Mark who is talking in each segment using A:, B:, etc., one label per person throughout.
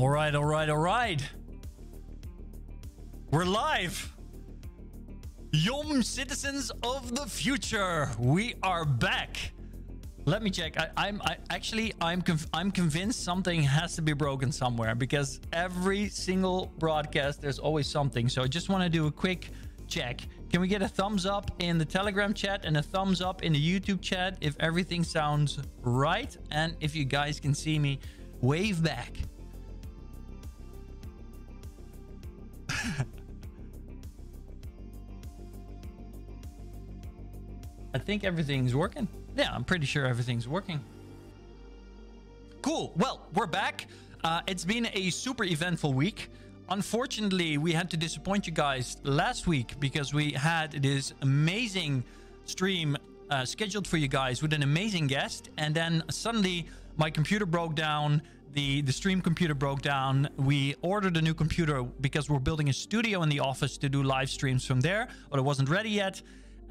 A: All right, all right, all right. We're live. Yom citizens of the future, we are back. Let me check. I, am actually I'm I'm convinced something has to be broken somewhere because every single broadcast there's always something. So I just want to do a quick check. Can we get a thumbs up in the Telegram chat and a thumbs up in the YouTube chat if everything sounds right and if you guys can see me? Wave back. I think everything's working. Yeah, I'm pretty sure everything's working. Cool. Well, we're back. Uh, it's been a super eventful week. Unfortunately, we had to disappoint you guys last week because we had this amazing stream uh, scheduled for you guys with an amazing guest. And then suddenly my computer broke down. The, the stream computer broke down. We ordered a new computer because we're building a studio in the office to do live streams from there, but it wasn't ready yet.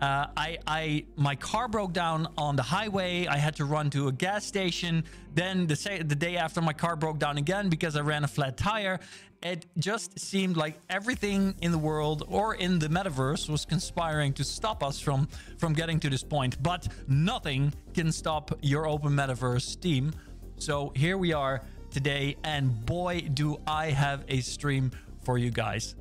A: Uh, I, I, my car broke down on the highway. I had to run to a gas station. Then the, say, the day after, my car broke down again because I ran a flat tire. It just seemed like everything in the world or in the metaverse was conspiring to stop us from from getting to this point. But nothing can stop your open metaverse team. So here we are today, and boy, do I have a stream for you guys.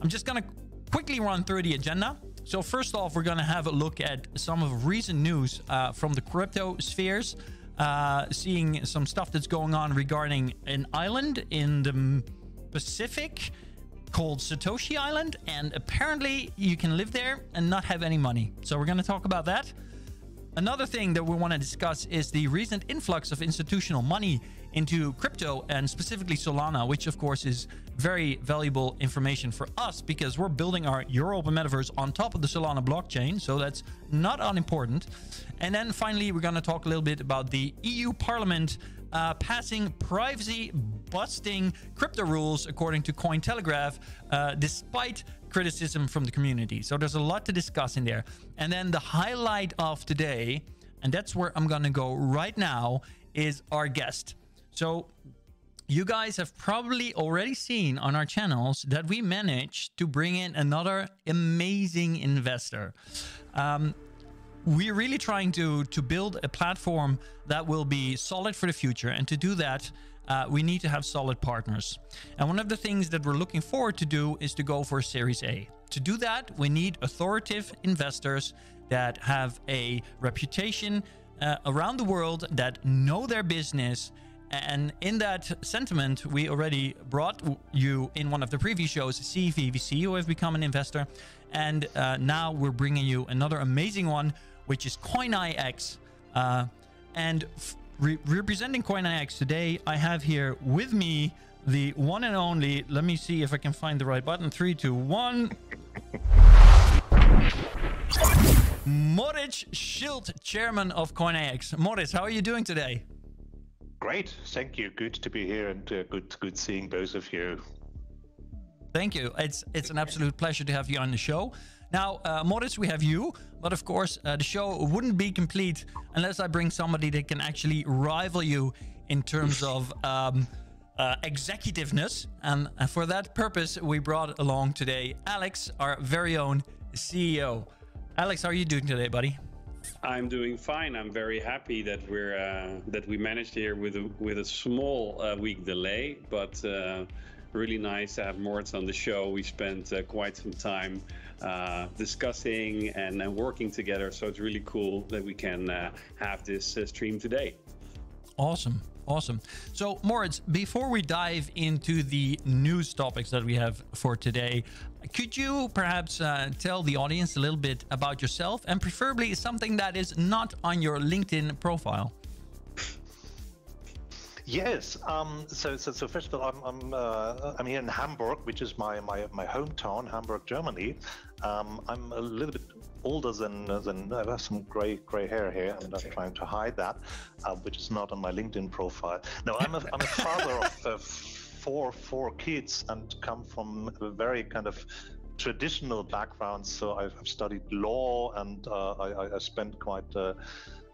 A: I'm just gonna quickly run through the agenda. So first off, we're going to have a look at some of recent news uh, from the crypto spheres, uh, seeing some stuff that's going on regarding an island in the Pacific called Satoshi Island, and apparently you can live there and not have any money. So we're going to talk about that. Another thing that we want to discuss is the recent influx of institutional money into crypto and specifically Solana, which of course is very valuable information for us because we're building our your open metaverse on top of the Solana blockchain. So that's not unimportant. And then finally, we're going to talk a little bit about the EU Parliament uh, passing privacy busting crypto rules, according to Cointelegraph, uh, despite criticism from the community. So there's a lot to discuss in there. And then the highlight of today, and that's where I'm going to go right now, is our guest. So you guys have probably already seen on our channels that we managed to bring in another amazing investor. Um, we're really trying to to build a platform that will be solid for the future. And to do that uh, we need to have solid partners. And one of the things that we're looking forward to do is to go for series a. To do that we need authoritative investors that have a reputation uh, around the world that know their business. And in that sentiment, we already brought you in one of the previous shows, CVVC, who have become an investor. And uh, now we're bringing you another amazing one, which is CoinIX. Uh, and re representing CoinIX today, I have here with me the one and only. Let me see if I can find the right button. Three, two, one. Moritz Schildt, chairman of CoinIX. Moritz, how are you doing today?
B: Great, thank you. Good to be here and uh, good, good seeing both of you.
A: Thank you. It's it's an absolute pleasure to have you on the show. Now, uh, Moritz, we have you, but of course, uh, the show wouldn't be complete unless I bring somebody that can actually rival you in terms of um, uh, executiveness. And for that purpose, we brought along today Alex, our very own CEO. Alex, how are you doing today, buddy?
C: I'm doing fine. I'm very happy that we're uh, that we managed here with a, with a small uh, week delay, but uh, really nice to have Moritz on the show. We spent uh, quite some time uh, discussing and, and, working together, so it's really cool that we can uh, have this stream today.
A: Awesome. Awesome. So, Moritz, before we dive into the news topics that we have for today, could you perhaps uh, tell the audience a little bit about yourself and preferably something that is not on your LinkedIn profile?
B: Yes. Um, so, so, so first of all, I'm I'm, uh, I'm here in Hamburg, which is my my my hometown, Hamburg, Germany. Um, I'm a little bit older than than I have some gray gray hair here, and I'm not trying to hide that, uh, which is not on my LinkedIn profile. No, I'm a I'm a father of. Uh, four four kids and come from a very kind of traditional background. So I've, I've studied law, and uh, I, I, spent quite uh,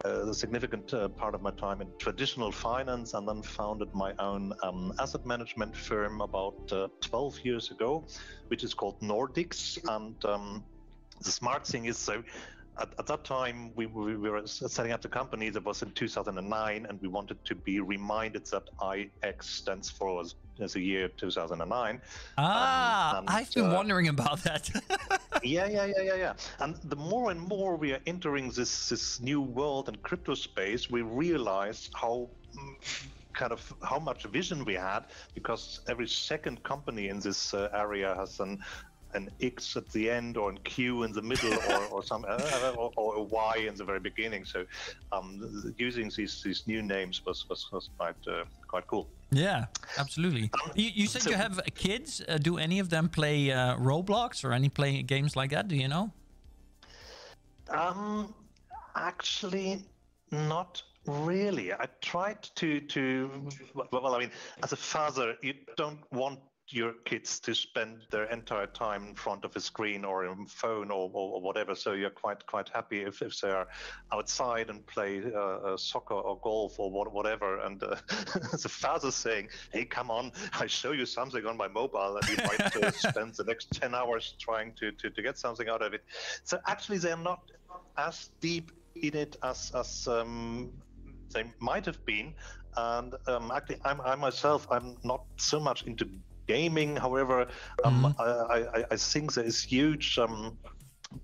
B: a significant uh, part of my time in traditional finance, and then founded my own um, asset management firm about uh, 12 years ago, which is called Nordix. And um, the smart thing is so at, at, that time we, we, were setting up the company that was in 2009 and we wanted to be reminded that ix stands for as the year 2009
A: ah um, and, i've been uh, wondering about that.
B: Yeah yeah yeah yeah yeah. And the more and more we are entering this this new world and crypto space we realize how kind of how much vision we had because every second company in this uh, area has an an X at the end or an Q in the middle or, or some uh, or, or, a Y in the very beginning. So um, using these these new names was was, was quite uh, quite cool.
A: Yeah, absolutely. You, you said so, you have kids. Uh, do any of them play uh, Roblox or any play games like that? Do you know?
B: Um, actually, not really. I tried to to well, I mean, as a father, you don't want your kids to spend their entire time in front of a screen or a phone or, or, or whatever. So you're quite quite happy if, if they are outside and play uh, uh, soccer or golf or what, whatever. And uh, the father saying, "Hey, come on, I show you something on my mobile," and you might uh, spend the next ten hours trying to, to to get something out of it. So actually, they're not as deep in it as as um, they might have been. And um, actually, I'm, I myself, I'm not so much into gaming. However, um, mm-hmm. I, I, I, think there is huge um,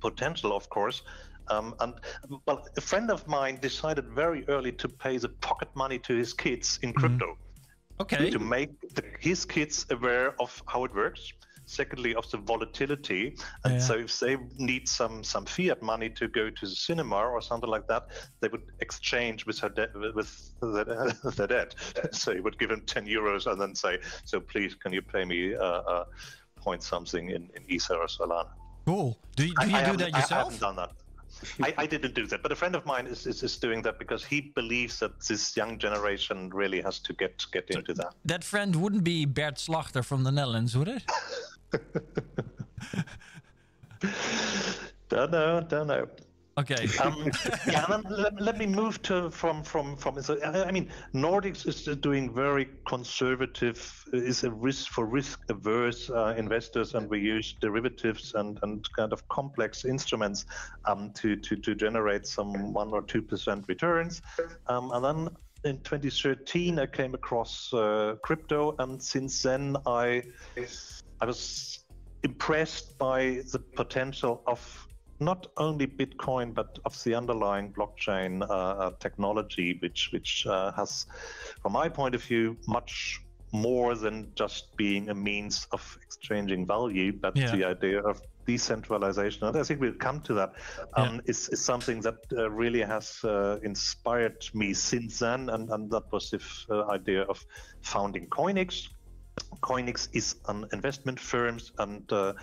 B: potential, of course. Um, and well, a friend of mine decided very early to pay the pocket money to his kids in mm-hmm. crypto.
A: Okay.
B: To make the, his kids aware of how it works secondly of the volatility. And yeah. so if they need some some fiat money to go to the cinema or something like that they would exchange with her de- with the, the debt. So he would give him 10 euros and then say so please can you pay me uh, uh, point something in, in ether or solana?
A: Cool. Do you, do, you do that yourself?
B: I haven't done that. I, I, didn't do that, but a friend of mine is, is, is, doing that because he believes that this young generation really has to get get into that.
A: That friend wouldn't be Bert Slachter from the Netherlands, would it?
B: don't know, don't know.
A: Okay.
B: Um, yeah, let, let, me move to from from from. So, I mean, Nordix is doing very conservative. Is a risk for risk averse uh, investors, and we use derivatives and, and kind of complex instruments um, to, to to generate some one or two percent returns. Um, and then in 2013, I came across uh, crypto, and since then I I was impressed by the potential of not only Bitcoin but of the underlying blockchain uh, uh, technology, which which uh, has, from my point of view, much more than just being a means of exchanging value, but yeah. the idea of decentralization. And I think we'll come to that. Um, yeah. is, is something that uh, really has uh, inspired me since then, and, and that was the uh, idea of founding Coinix. Coinix is an investment firm and uh,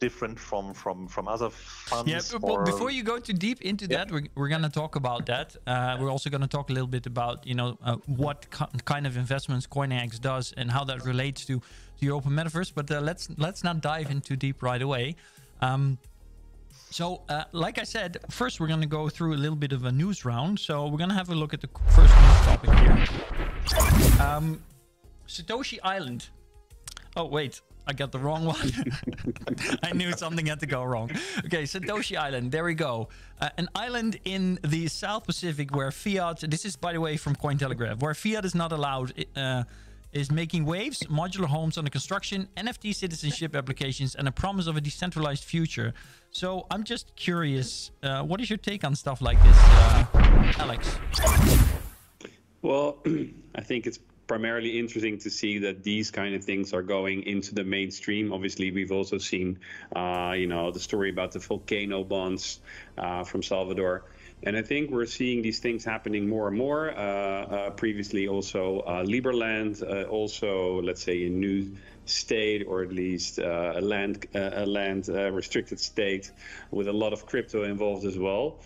B: different from from from other funds.
A: Yeah, but or... before you go too deep into yeah. that, we're, we're going to talk about that. Uh, we're also going to talk a little bit about you know uh, what kind of investments Coinix does and how that relates to to your open metaverse. But uh, let's let's not dive into deep right away. Um, so, uh, like I said, first we're going to go through a little bit of a news round. So we're going to have a look at the first news topic here. Um, Satoshi Island Oh, wait. I got the wrong one. I knew something had to go wrong. Okay, Satoshi Island. There we go. Uh, an island in the South Pacific where fiat. This is, by the way, from Cointelegraph, where fiat is not allowed. Uh, is making waves, modular homes under construction, NFT citizenship applications, and a promise of a decentralized future. So I'm just curious, uh, what is your take on stuff like this, uh, Alex?
C: Well, I think it's primarily interesting to see that these kind of things are going into the mainstream. Obviously, we've also seen, uh, you know, the story about the volcano bonds uh, from Salvador. And I think we're seeing these things happening more and more. Uh, uh previously, also uh, Liberland, uh, also, let's say, in new state or at least uh, a land uh, a land uh, restricted state with a lot of crypto involved as well.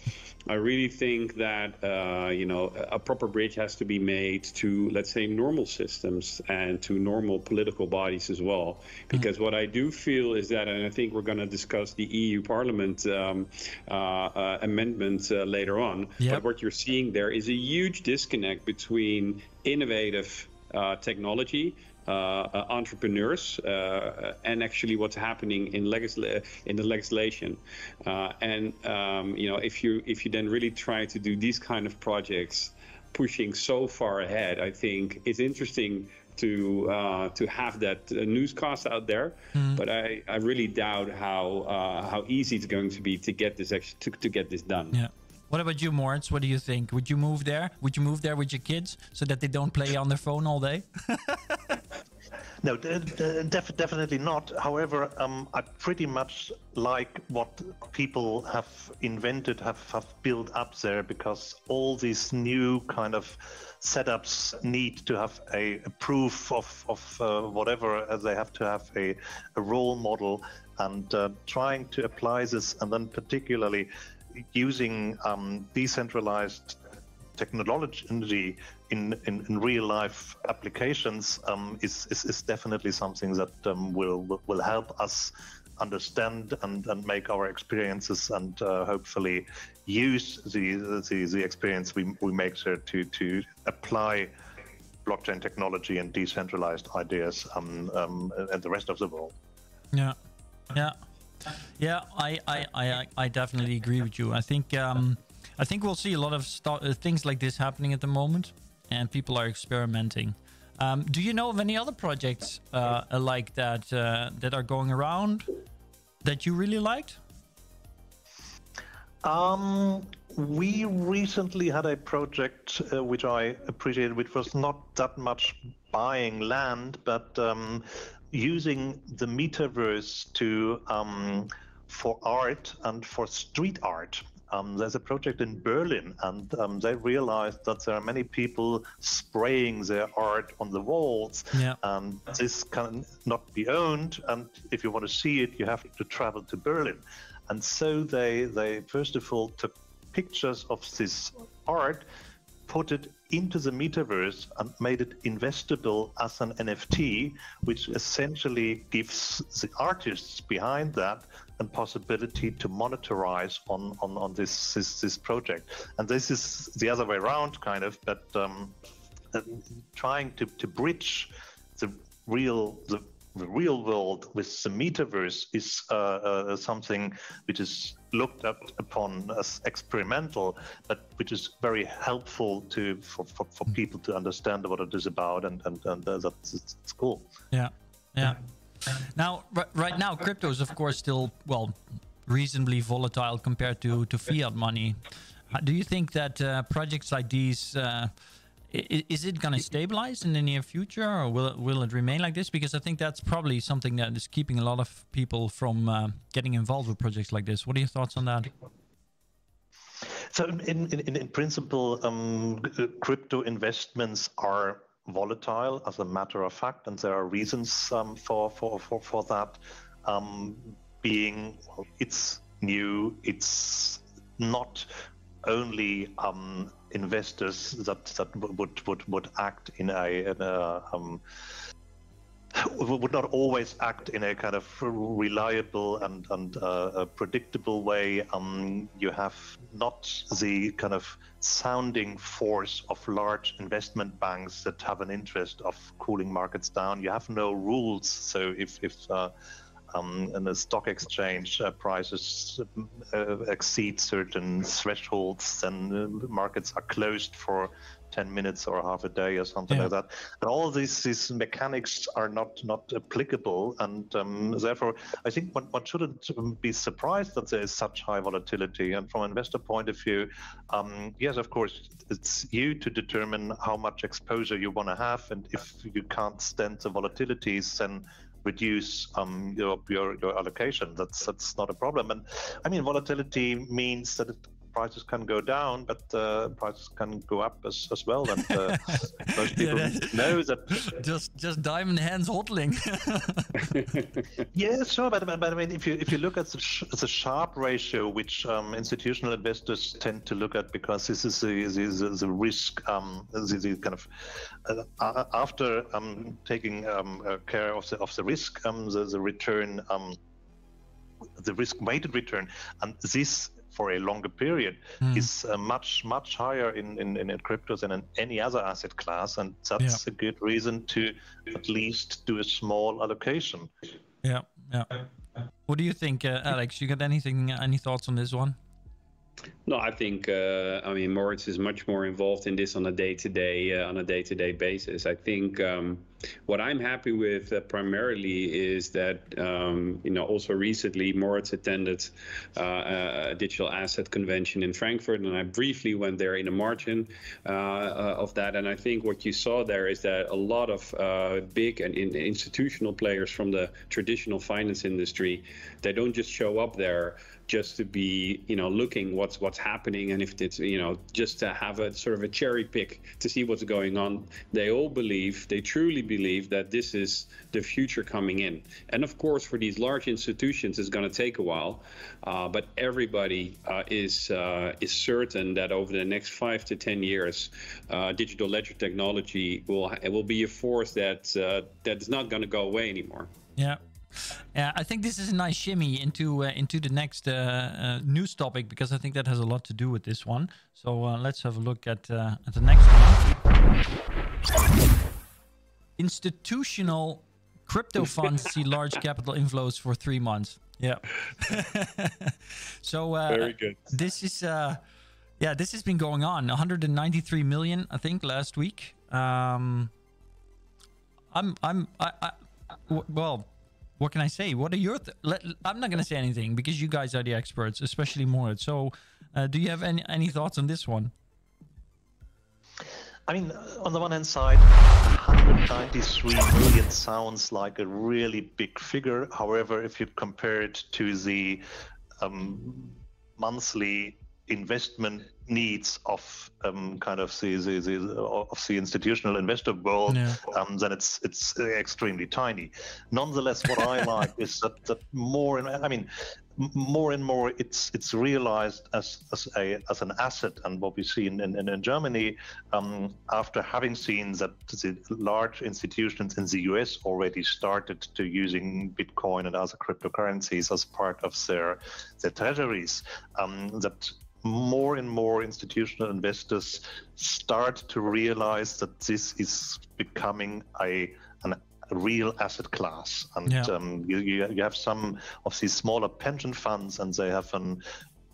C: I really think that uh, you know a proper bridge has to be made to let's say normal systems and to normal political bodies as well. Because mm-hmm. what I do feel is that, and I think we're going to discuss the EU Parliament um, uh, uh, amendment uh, later on. Yep. But what you're seeing there is a huge disconnect between innovative uh, technology entrepreneurs uh, and actually what's happening in, legisla- in the legislation. and um, you know, if you if you then really try to do these kind of projects, pushing so far ahead, I think it's interesting to uh, to have that uh, newscast out there. Mm. But I, I really doubt how uh, how easy it's going to be to get this actually, to, to get this done.
A: Yeah. What about you, Moritz? What do you think? Would you move there? Would you move there with your kids so that they don't play on their phone all day?
B: no, def- definitely not. However, um, I pretty much like what people have invented, have, have built up there, because all these new kind of setups need to have a, a proof of, of uh, whatever, uh, they have to have a, a role model and uh, trying to apply this, and then particularly using um, decentralized technology in, in, in, real life applications um, is, is, is, definitely something that um, will will help us understand and, and make our experiences and uh, hopefully use the, the, the experience we, we make there to, to apply blockchain technology and decentralized ideas um, um, and the rest of the world.
A: Yeah, yeah. Yeah, I, I, I, I definitely agree with you. I think um, I think we'll see a lot of uh, things like this happening at the moment, and people are experimenting. Um, do you know of any other projects uh, like that uh, that are going around that you really liked?
B: Um, we recently had a project uh, which I appreciated, which was not that much buying land, but um, using the metaverse to um, for art and for street art. Um, there's a project in Berlin, and um, they realized that there are many people spraying their art on the walls, yeah. and this can not be owned. And if you want to see it, you have to travel to Berlin. And so they they first of all took pictures of this art, put it into the metaverse and made it investable as an NFT, which essentially gives the artists behind that a possibility to monetize on, on, on this, this, this project. And this is the other way around, kind of, but um, uh, trying to, to bridge the real the the real world with the metaverse is uh, uh, something which is looked up upon as experimental, but which is very helpful to for, for, for people to understand what it is about, and and, and uh, that's it's, it's, cool.
A: Yeah, yeah. Now, right now, crypto is of course still well reasonably volatile compared to to fiat money. Do you think that uh, projects like these uh, is it going to stabilize in the near future or will it, will it remain like this? Because i think that's probably something that is keeping a lot of people from uh, getting involved with projects like this. What are your thoughts on that?
B: So in, in, in principle um, crypto investments are volatile as a matter of fact and there are reasons um, for, for, for, for that um, being well, it's new it's not only um, investors that that would would would act in a, in a um, would not always act in a kind of reliable and and uh, predictable way. Um, you have not the kind of sounding force of large investment banks that have an interest of cooling markets down. You have no rules. So if if uh, um, the stock exchange uh, prices uh, exceed certain thresholds, then uh, markets are closed for 10 minutes or half a day or something yeah. like that. And all these, these mechanics are not, not applicable. And um, therefore, I think one, one shouldn't be surprised that there is such high volatility. And from an investor point of view, um, yes, of course, it's you to determine how much exposure you want to have. And if you can't stand the volatilities, then reduce um, your, your, your allocation. That's that's not a problem. And I mean, volatility means that it prices can go down, but uh, prices can go up as, as well. And uh, most people
A: Yeah,
B: know that.
A: just just diamond hands hodling.
B: Yeah, sure, but, but, but I mean, if you if you look at the, sh- the Sharpe ratio, which um, institutional investors tend to look at, because this is the, the, the risk, um, the, the kind of uh, after um, taking um, uh, care of the of the risk, um, the, the return, um, the risk-weighted return, and this for a longer period is uh, much much higher in, in, in cryptos than in any other asset class, and that's a good reason to at least do a small allocation.
A: yeah, yeah. What do you think, uh, Alex? You got anything? Any thoughts on this one?
C: No, I think uh, I mean Moritz is much more involved in this on a day-to-day uh, on a day-to-day basis. I think um, what I'm happy with uh, primarily is that um, you know also recently Moritz attended uh, a digital asset convention in Frankfurt, and I briefly went there in a margin uh, uh, of that. And I think what you saw there is that a lot of uh, big and in, institutional players from the traditional finance industry, they don't just show up there just to be you know looking what's what's happening and if it's you know just to have a sort of a cherry pick to see what's going on they all believe they truly believe that this is the future coming in and of course for these large institutions it's going to take a while uh, but everybody uh, is uh, is certain that over the next five to ten years uh, digital ledger technology will will be a force that uh, that is not going to go away anymore
A: Yeah. Yeah, I think this is a nice shimmy into uh, into the next uh, uh, news topic because I think that has a lot to do with this one. So let's have a look at at the next one. Institutional crypto funds see large capital inflows for three months. Yeah. so uh,
C: Very good.
A: This is uh, yeah, this has been going on. 193 million, I think, last week. Um, I'm I'm I, I w- well what can I say? What are your? Th- let, I'm not going to say anything because you guys are the experts, especially Moritz. So, uh, do you have any any thoughts on this one?
B: I mean, on the one hand side, 193 million sounds like a really big figure. However, if you compare it to the um, monthly investment needs of um, kind of the, the, the of the institutional investor world,
A: Yeah.
B: um, then it's it's extremely tiny. Nonetheless, what I like is that, that more I mean, more and more it's it's realized as as a as an asset, and what we see in in, in Germany um, after having seen that the large institutions in the US already started to using Bitcoin and other cryptocurrencies as part of their their treasuries, um, that more and more institutional investors start to realize that this is becoming a real asset class, and
A: Yeah.
B: um, you, you you have some of these smaller pension funds, and they have an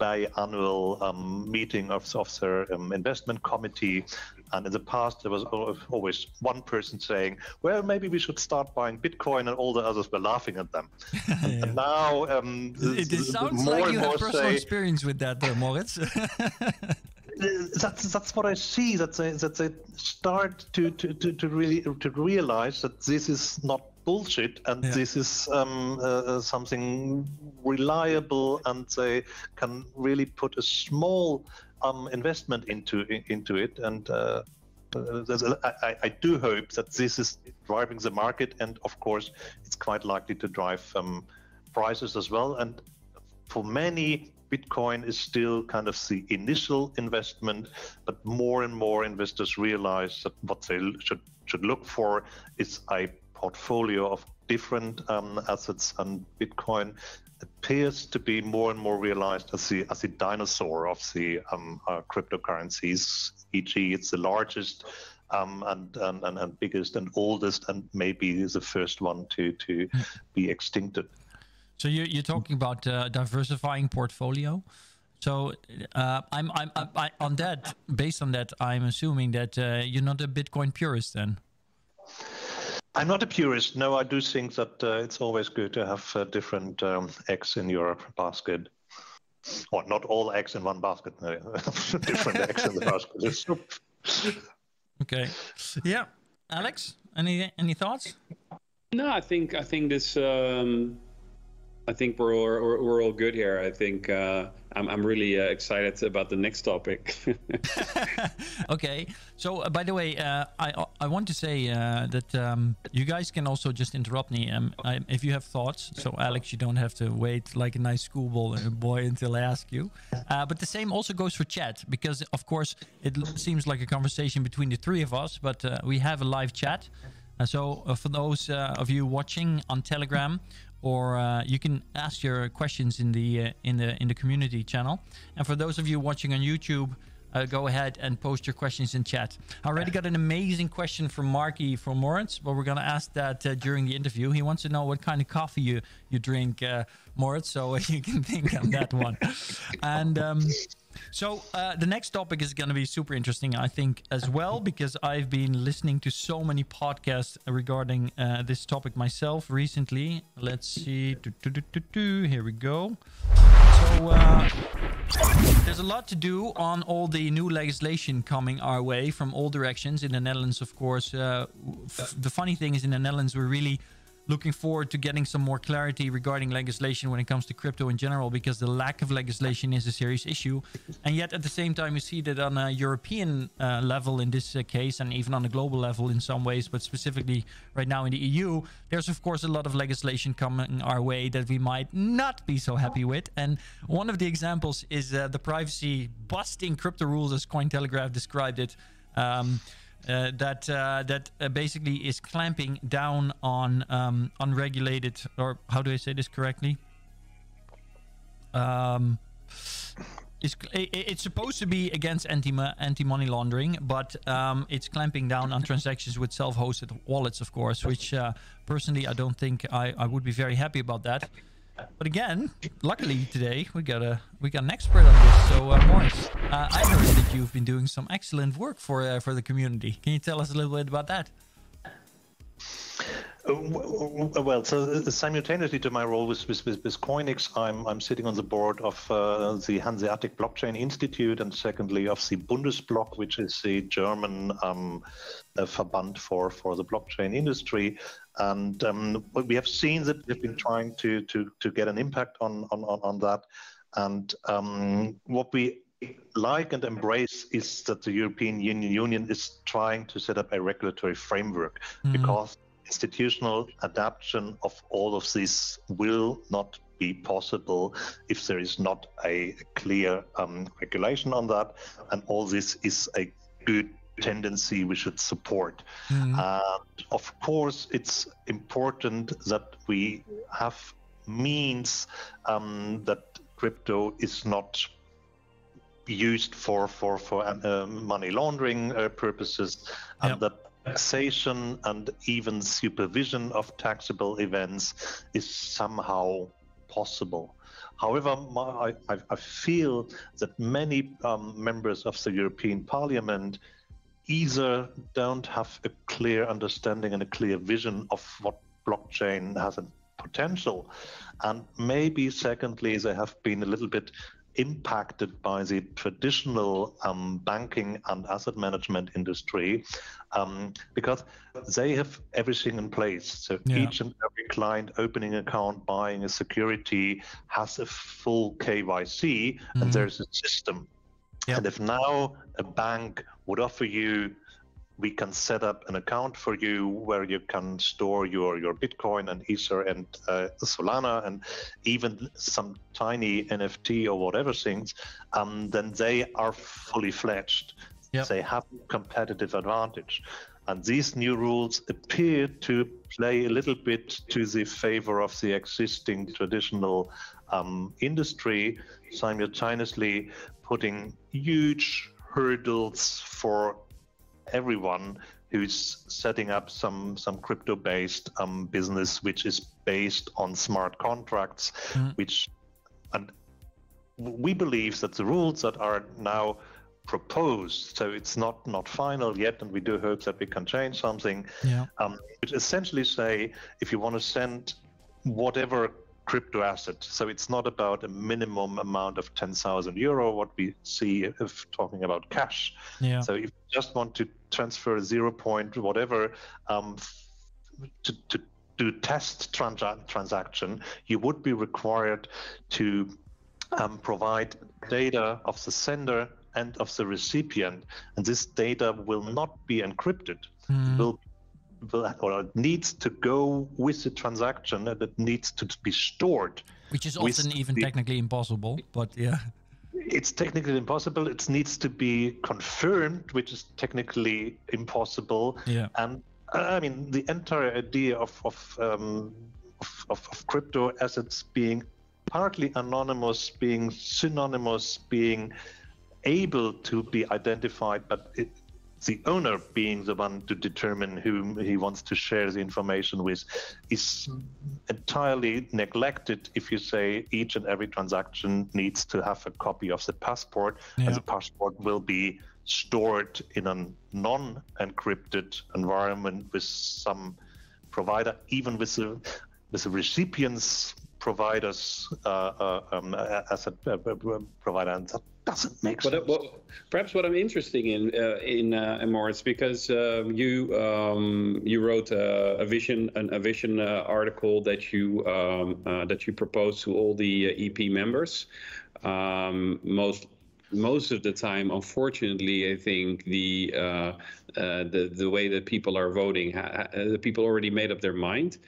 B: biannual um, meeting of, of their um, investment committee. And in the past, there was always one person saying, "Well, maybe we should start buying Bitcoin," and all the others were laughing at them. And, and now, um,
A: It, it sounds
B: more
A: like you have personal
B: say,
A: experience with that, uh, Moritz.
B: that's that's what I see. That they that they start to to, to, to really to realize that this is not bullshit and
A: Yeah.
B: this is um, uh, uh, something reliable, and they can really put a small um, investment into into it. And uh, there's a- I, I- I do hope that this is driving the market, and of course, it's quite likely to drive um, prices as well. And for many, Bitcoin is still kind of the initial investment, but more and more investors realize that what they should should look for is a portfolio of different um, assets, and Bitcoin appears to be more and more realized as the as the dinosaur of the um, uh, cryptocurrencies. E.g., it's the largest. Um, and, and, and, biggest and oldest and maybe the first one to, to be extincted.
A: So you're, you're talking about uh, diversifying portfolio. So uh, I'm, I'm, I'm I, on that. Based on that, I'm assuming that uh, you're not a Bitcoin purist then.
B: I'm not a purist. No, I do think that uh, it's always good to have uh, different um, eggs in your basket. Or not all eggs in one basket. No, different eggs in the basket.
A: Okay. Yeah. Alex, any any thoughts?
C: No, I think I think this um, I think we're all, we're, all good here. I think uh, I'm, I'm really uh, excited about the next topic.
A: okay. So, uh, by the way, uh, I I want to say uh, that um, you guys can also just interrupt me um, I, if you have thoughts. So, Alex, you don't have to wait like a nice schoolboy boy until I ask you. Uh, but the same also goes for chat because, of course, it seems like a conversation between the three of us, but uh, we have a live chat. so, for those of you watching on Telegram, or uh, you can ask your questions in the uh, in the in the community channel. And for those of you watching on YouTube, uh, go ahead and post your questions in chat. I already got an amazing question from Marky from Moritz, but we're gonna ask that uh, during the interview. He wants to know what kind of coffee you you drink, uh, Moritz, so you can think on that one. And um, so uh, the next topic is going to be super interesting, I think, as well, because I've been listening to so many podcasts regarding uh, this topic myself recently. Let's see. Here we go. So uh, there's a lot to do on all the new legislation coming our way from all directions in the Netherlands, of course. Uh, the funny thing is, in the Netherlands, we're really looking forward to getting some more clarity regarding legislation when it comes to crypto in general, because the lack of legislation is a serious issue. And yet, at the same time, we see that on a European uh, level in this uh, case, and even on a global level in some ways, but specifically right now in the EU, there's of course a lot of legislation coming our way that we might not be so happy with. And one of the examples is uh, the privacy busting crypto rules, as Cointelegraph described it. Um, uh, that uh, that uh, basically is clamping down on um, unregulated, or how do I say this correctly? Um, it's, it's supposed to be against anti anti money laundering, but um, it's clamping down on transactions with self-hosted wallets, of course. Which uh, personally, I don't think I, I would be very happy about that. But again, luckily today we got a we got an expert on this. So uh, Moritz, uh, I heard that you've been doing some excellent work for uh, for the community. Can you tell us a little bit about that?
B: Uh, well, so uh, simultaneously to my role with, with, with, Coinix, I'm, I'm sitting on the board of uh, the Hanseatic Blockchain Institute and secondly of the Bundesblock, which is the German um, uh, Verband for, for the blockchain industry. And um, we have seen that we've been trying to, to, to get an impact on, on, on that. And um, what we like and embrace is that the European Union is trying to set up a regulatory framework mm-hmm. because institutional adaptation of all of this will not be possible if there is not a clear um, regulation on that. And all this is a good tendency we should support. And of course, it's important that we have means um, that crypto is not used for for for uh, money laundering uh, purposes, and yep. that taxation and even supervision of taxable events is somehow possible. However, my, I, I, feel that many um, members of the European Parliament either don't have a clear understanding and a clear vision of what blockchain has a potential, and maybe secondly, they have been a little bit impacted by the traditional um, banking and asset management industry um, because they have everything in place. So yeah. each and every client opening account, buying a security has a full KYC mm-hmm. and there's a system. Yep. And if now a bank would offer you we can set up an account for you where you can store your, your Bitcoin and Ether and uh, Solana and even some tiny NFT or whatever things, um, then they are fully fledged. Yep. They have competitive advantage. And these new rules appear to play a little bit to the favor of the existing traditional um, industry, simultaneously putting huge hurdles for everyone who's setting up some some crypto based um, business which is based on smart contracts mm. which and we believe that the rules that are now proposed so it's not not final yet and we do hope that we can change something yeah. um, which essentially say if you want to send whatever crypto asset. So it's not about a minimum amount of 10,000 euro, what we see if talking about cash. Yeah. So if you just want to transfer zero point whatever um, to, to, do test trans- transaction, you would be required to um, provide data of the sender and of the recipient, and this data will not be encrypted. Mm. Will, will or needs to go with the transaction, and it needs to be stored.
A: Which is often even the, technically impossible, but yeah.
B: It's technically impossible. It needs to be confirmed, which is technically impossible.
A: Yeah.
B: And I mean, the entire idea of of, um, of, of crypto assets being partly anonymous, being synonymous, being able to be identified, but it, the owner being the one to determine whom he wants to share the information with is entirely neglected if you say each and every transaction needs to have a copy of the passport yeah. and the passport will be stored in a non-encrypted environment with some provider even with the with the recipient's providers uh, uh, um, as a provider and that doesn't make sense.
C: What, perhaps what I'm interested in uh, in uh, Moritz because um, you um, you wrote a, a, vision an, a vision uh, article that you um, uh, that you proposed to all the uh, EP members. Um, most most of the time, unfortunately, I think the uh, uh, the the way that people are voting, ha- the people already made up their mind.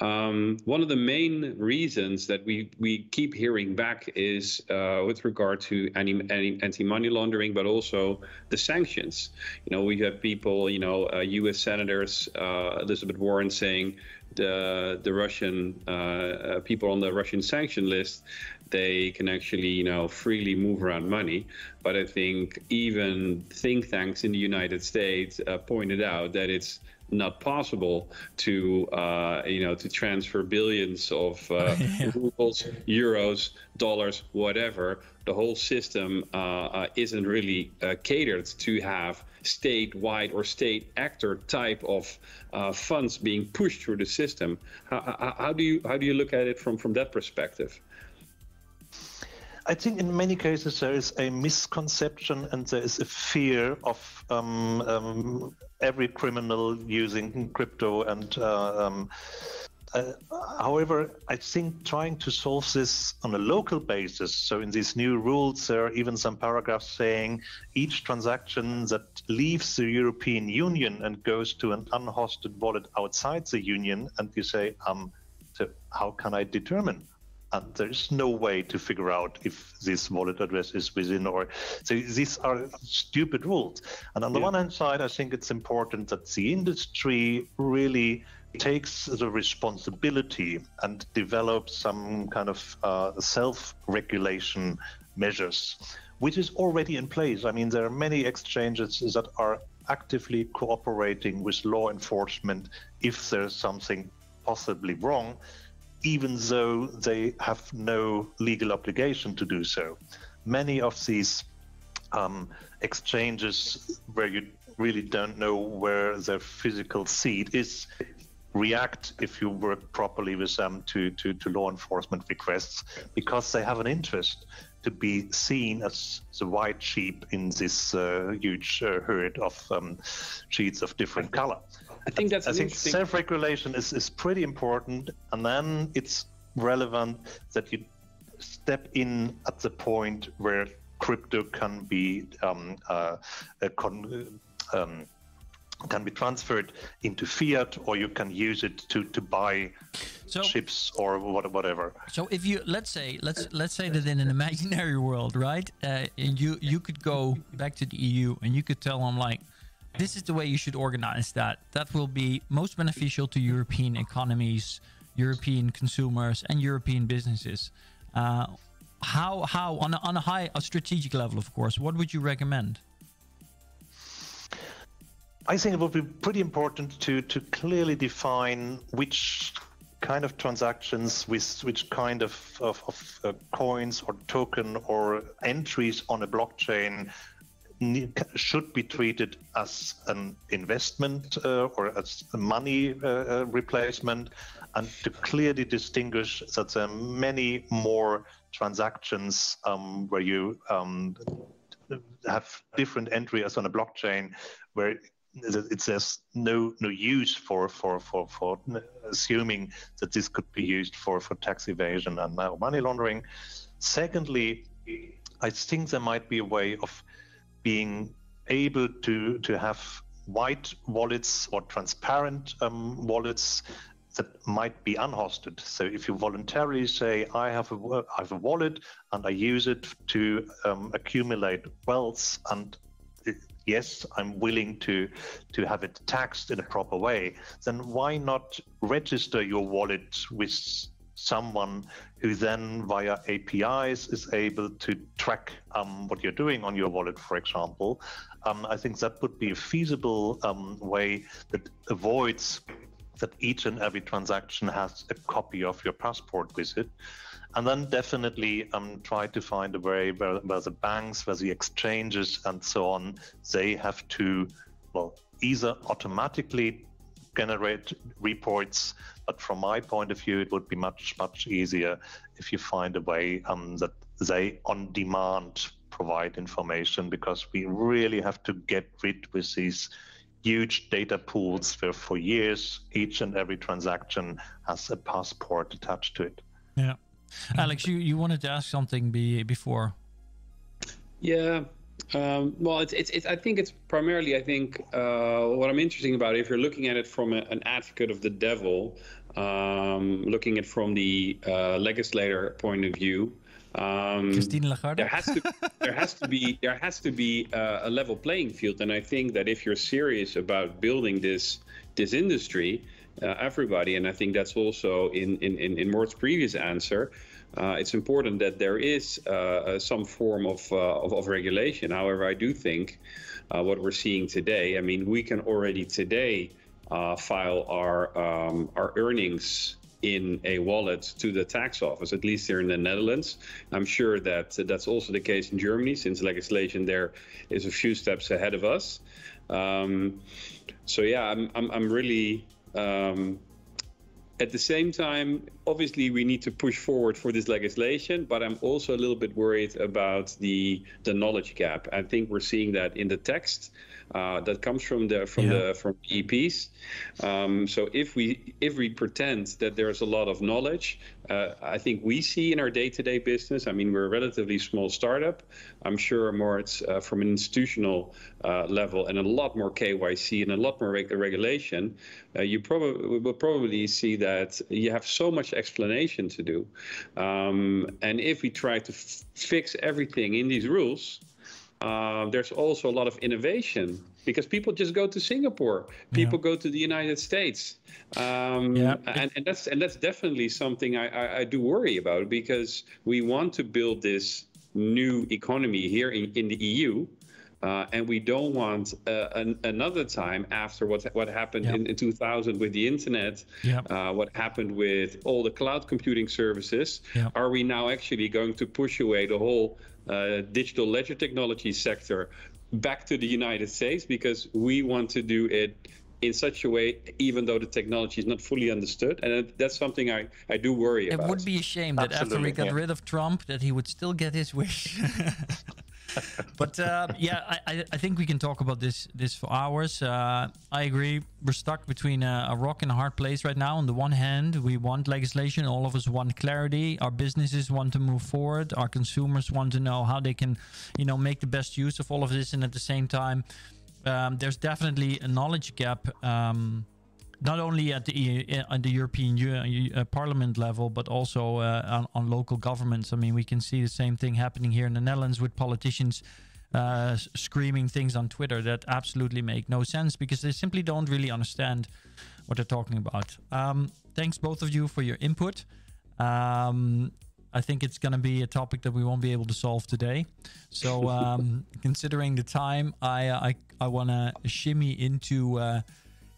C: Um, one of the main reasons that we we keep hearing back is uh, with regard to anti, anti money laundering, but also the sanctions. You know, we have people, you know, U.S. Uh, senators uh, Elizabeth Warren saying the the Russian uh, uh, people on the Russian sanction list they can actually you know freely move around money. But I think even think tanks in the United States uh, pointed out that it's not possible to uh, you know to transfer billions of uh, yeah. rubles, euros, dollars, whatever. The whole system uh, uh isn't really uh, catered to have state-wide or state actor type of uh, funds being pushed through the system. How, how, how, do you how do you look at it from from that perspective?
B: I think in many cases there is a misconception and there is a fear of um, um, every criminal using crypto and uh, um, uh, however, I think trying to solve this on a local basis, so in these new rules, there are even some paragraphs saying each transaction that leaves the European Union and goes to an unhosted wallet outside the Union, and you say, um, so how can I determine and there's no way to figure out if this wallet address is within or so these are stupid rules. And on the yeah. one hand side i think it's important that the industry really takes the responsibility and develops some kind of uh, self-regulation measures which is already in place. I mean there are many exchanges that are actively cooperating with law enforcement if there's something possibly wrong even though they have no legal obligation to do so. Many of these um, exchanges where you really don't know where their physical seat is react if you work properly with them to, to, to law enforcement requests because they have an interest to be seen as the white sheep in this uh, huge uh, herd of um, sheets of different color.
C: I think that's.
B: I think self-regulation is is pretty important, and then it's relevant that you step in at the point where crypto can be um, uh, con- um, can be transferred into fiat, or you can use it to to buy so, chips or whatever.
A: So if you let's say let's let's say that in an imaginary world, right? Uh, and you you could go back to the EU and you could tell them like this is the way you should organize that. That will be most beneficial to European economies, European consumers, and European businesses. Uh, how how on a, on a high a strategic level, of course, what would you recommend?
B: I think it would be pretty important to to clearly define which kind of transactions with which kind of, of, of uh, coins or token or entries on a blockchain should be treated as an investment uh, or as a money uh, uh, replacement, and to clearly distinguish that there are many more transactions um, where you um, have different entries on a blockchain where it's there's no no use for for for for assuming that this could be used for for tax evasion and money laundering. Secondly, I think there might be a way of being able to to have white wallets or transparent um, wallets that might be unhosted. So if you voluntarily say, I have a, I have a wallet and I use it to um, accumulate wealth and yes, I'm willing to to have it taxed in a proper way, then why not register your wallet with someone who then via APIs is able to track um, what you're doing on your wallet, for example. Um, I think that would be a feasible um, way that avoids that each and every transaction has a copy of your passport with it and then definitely um, try to find a way where, where the banks, where the exchanges, and so on, they have to, well, either automatically generate reports, but from my point of view, it would be much much easier if you find a way um, that they on demand provide information because we really have to get rid with these huge data pools where for years each and every transaction has a passport attached to it.
A: Yeah. Alex, you, you wanted to ask something be, before.
C: Yeah. Um, well, it's, it's, it's, I think it's primarily, I think, uh, what I'm interested about, if you're looking at it from a, an advocate of the devil, um, looking at from the uh, legislator point of view,
A: um, Christine Lagarde.
C: There has to, there has to be, there has to be uh, a level playing field, and I think that if you're serious about building this, this industry, uh, everybody. And I think that's also in in in, in Mort's previous answer. Uh, it's important that there is uh, uh some form of, uh, of, of regulation. However, I do think uh, what we're seeing today. I mean, we can already today file our um, our earnings in a wallet to the tax office, at least here in the Netherlands. I'm sure that that's also the case in Germany, since legislation there is a few steps ahead of us. Um, so yeah, I'm, I'm, I'm really um, at the same time, obviously, we need to push forward for this legislation, but I'm also a little bit worried about the the knowledge gap. I think we're seeing that in the text uh, that comes from the from yeah. the from EPs. Um, so if we if we pretend that there's a lot of knowledge, uh, I think we see in our day-to-day business. I mean, we're a relatively small startup. I'm sure Moritz uh, from an institutional uh, level and a lot more KYC and a lot more reg- regulation. Uh, you probably will probably see that you have so much explanation to do, um, and if we try to f- fix everything in these rules uh, there's also a lot of innovation because people just go to Singapore, people yeah. go to the United States, um, yeah. and, and that's and that's definitely something I, I, I, do worry about because we want to build this new economy here in, in the EU. Uh, and we don't want uh, an, another time after what what happened yep. in, in, 2000 with the internet, yep. uh, what happened with all the cloud computing services. Yep. Are we now actually going to push away the whole uh, digital ledger technology sector back to the United States because we want to do it in such a way, even though the technology is not fully understood. And that's something I, I do worry
A: it
C: about.
A: It would be a shame that after we got yeah. rid of Trump, that he would still get his wish. but uh, yeah, I, I think we can talk about this this for hours. Uh, I agree. We're stuck between a, a, rock and a hard place right now. On the one hand, we want legislation. All of us want clarity. Our businesses want to move forward. Our consumers want to know how they can, you know, make the best use of all of this. And at the same time, um, there's definitely a knowledge gap. Um, not only at the at the European uh, Parliament level, but also uh, on, on, local governments. I mean, we can see the same thing happening here in the Netherlands with politicians uh, screaming things on Twitter that absolutely make no sense because they simply don't really understand what they're talking about. Um, thanks both of you for your input. Um, I think it's going to be a topic that we won't be able to solve today. So, um, considering the time, I I, I want to shimmy into uh,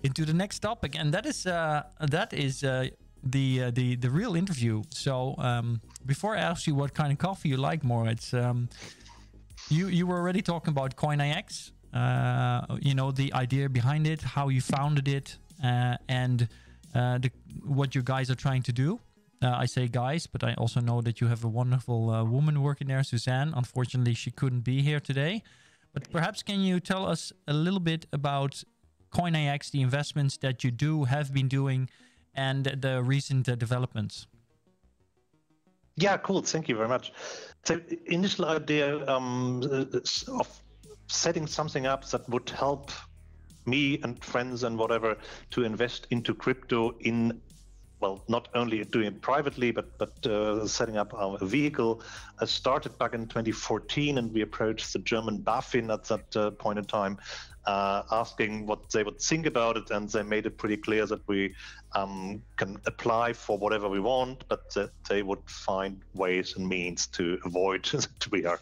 A: into the next topic, and that is uh, that is uh, the uh, the the real interview. So um, before I ask you what kind of coffee you like more, it's um, you you were already talking about CoinIX. Uh, you know the idea behind it, how you founded it, uh, and uh, the, what you guys are trying to do. I say guys, but I also know that you have a wonderful woman working there, Suzanne. Unfortunately, she couldn't be here today. But perhaps can you tell us a little bit about CoinIX, the investments that you do have been doing, and the recent uh, developments.
B: Yeah, cool. Thank you very much. So, initial idea um, of setting something up that would help me and friends and whatever to invest into crypto in well, not only doing it privately, but but uh, setting up our vehicle. I started back in 2014, and we approached the German BaFin at that uh, point in time, uh, asking what they would think about it, and they made it pretty clear that we um, can apply for whatever we want, but that they would find ways and means to avoid that we are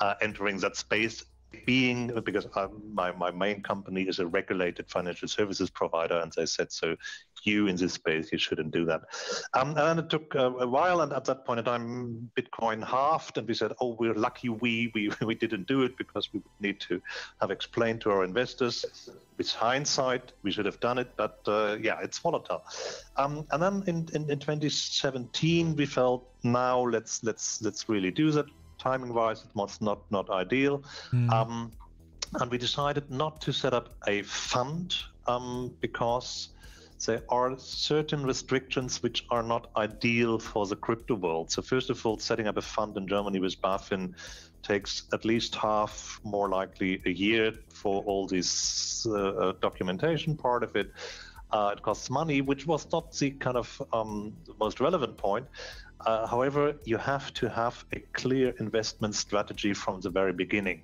B: uh, entering that space being because my, my main company is a regulated financial services provider and they said so you in this space, you shouldn't do that. Um, and it took uh, a while, and at that point in time, Bitcoin halved, and we said, "Oh, we're lucky we we we didn't do it because we would need to have explained to our investors." With hindsight, we should have done it, but uh, yeah, it's volatile. Um, and then in, in, in 2017, we felt now let's let's let's really do that. Timing wise, it was not not ideal. Mm. Um, and we decided not to set up a fund um, because there are certain restrictions which are not ideal for the crypto world. So first of all, setting up a fund in Germany with BaFin takes at least half, more likely a year for all this uh, uh, documentation part of it. Uh, it costs money, which was not the kind of um, most relevant point. Uh, however, you have to have a clear investment strategy from the very beginning.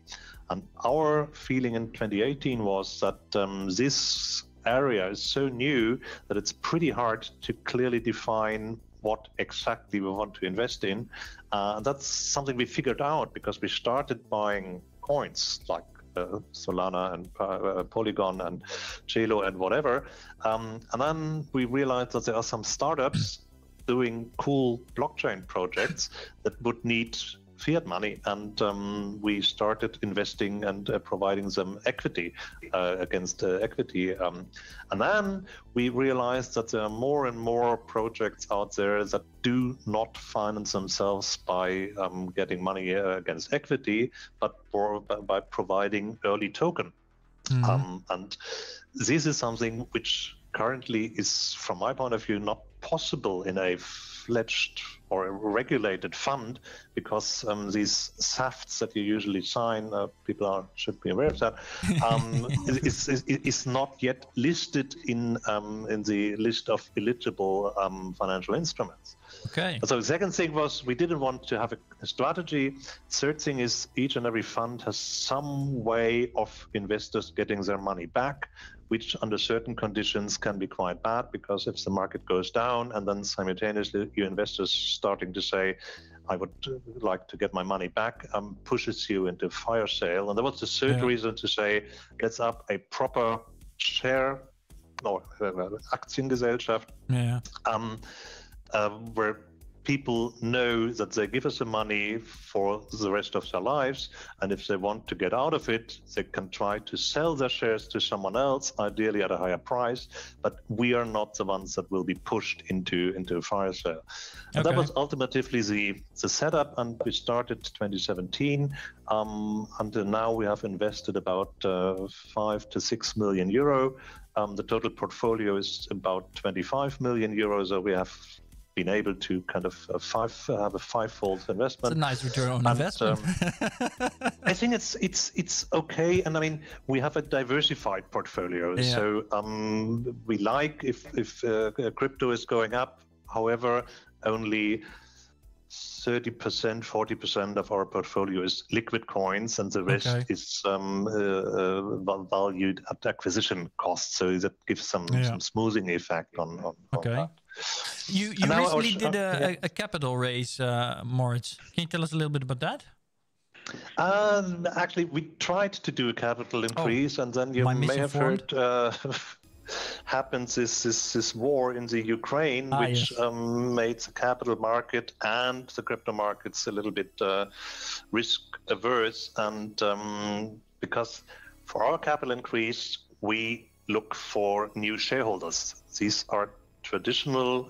B: And our feeling in 2018 was that um, this area is so new that it's pretty hard to clearly define what exactly we want to invest in. Uh, that's something we figured out because we started buying coins like uh, Solana and uh, Polygon and Celo and whatever. Um, and then we realized that there are some startups doing cool blockchain projects that would need fiat money, and um, we started investing and uh, providing them equity uh, against uh, equity. Um, and then we realized that there are more and more projects out there that do not finance themselves by um, getting money uh, against equity, but for, by providing early token. Mm-hmm. and this is something which currently is, from my point of view, not possible in a fledged or a regulated fund because um, these SAFTs that you usually sign, uh, people are, should be aware of that, um, is, is, is, not yet listed in um, in the list of eligible um, financial instruments.
A: Okay.
B: So the second thing was we didn't want to have a, a strategy. Third thing is each and every fund has some way of investors getting their money back which under certain conditions can be quite bad because if the market goes down and then simultaneously your investors starting to say, I would like to get my money back, um, pushes you into fire sale. And there was a certain yeah. reason to say, let's up a proper share or uh, Aktiengesellschaft,
A: yeah.
B: um, uh, where people know that they give us the money for the rest of their lives. And if they want to get out of it, they can try to sell their shares to someone else, ideally at a higher price. But we are not the ones that will be pushed into, into a fire sale. Okay. And that was ultimately the, the setup. And we started 2017. Um, until now, we have invested about uh, five to six million euro. Um, the total portfolio is about 25 million euros. So we have been able to kind of uh, five uh, have a five-fold investment.
A: It's a nice return on and, investment.
B: Um, I think it's it's it's okay, and I mean we have a diversified portfolio, yeah. so um, we like if if uh, crypto is going up. However, only 30%, 40% of our portfolio is liquid coins, and the rest okay. is um, uh, uh, valued at acquisition cost. So that gives some, yeah. some smoothing effect on, on,
A: okay. on that. You you recently did a, a, capital raise, uh, Moritz. Can you tell us a little bit about that?
B: Um, actually, we tried to do a capital oh, increase, oh, and then you may have heard uh, happens is this, this war in the Ukraine, ah, which yes. um, made the capital market and the crypto markets a little bit uh, risk averse. And um, because for our capital increase, we look for new shareholders. These are traditional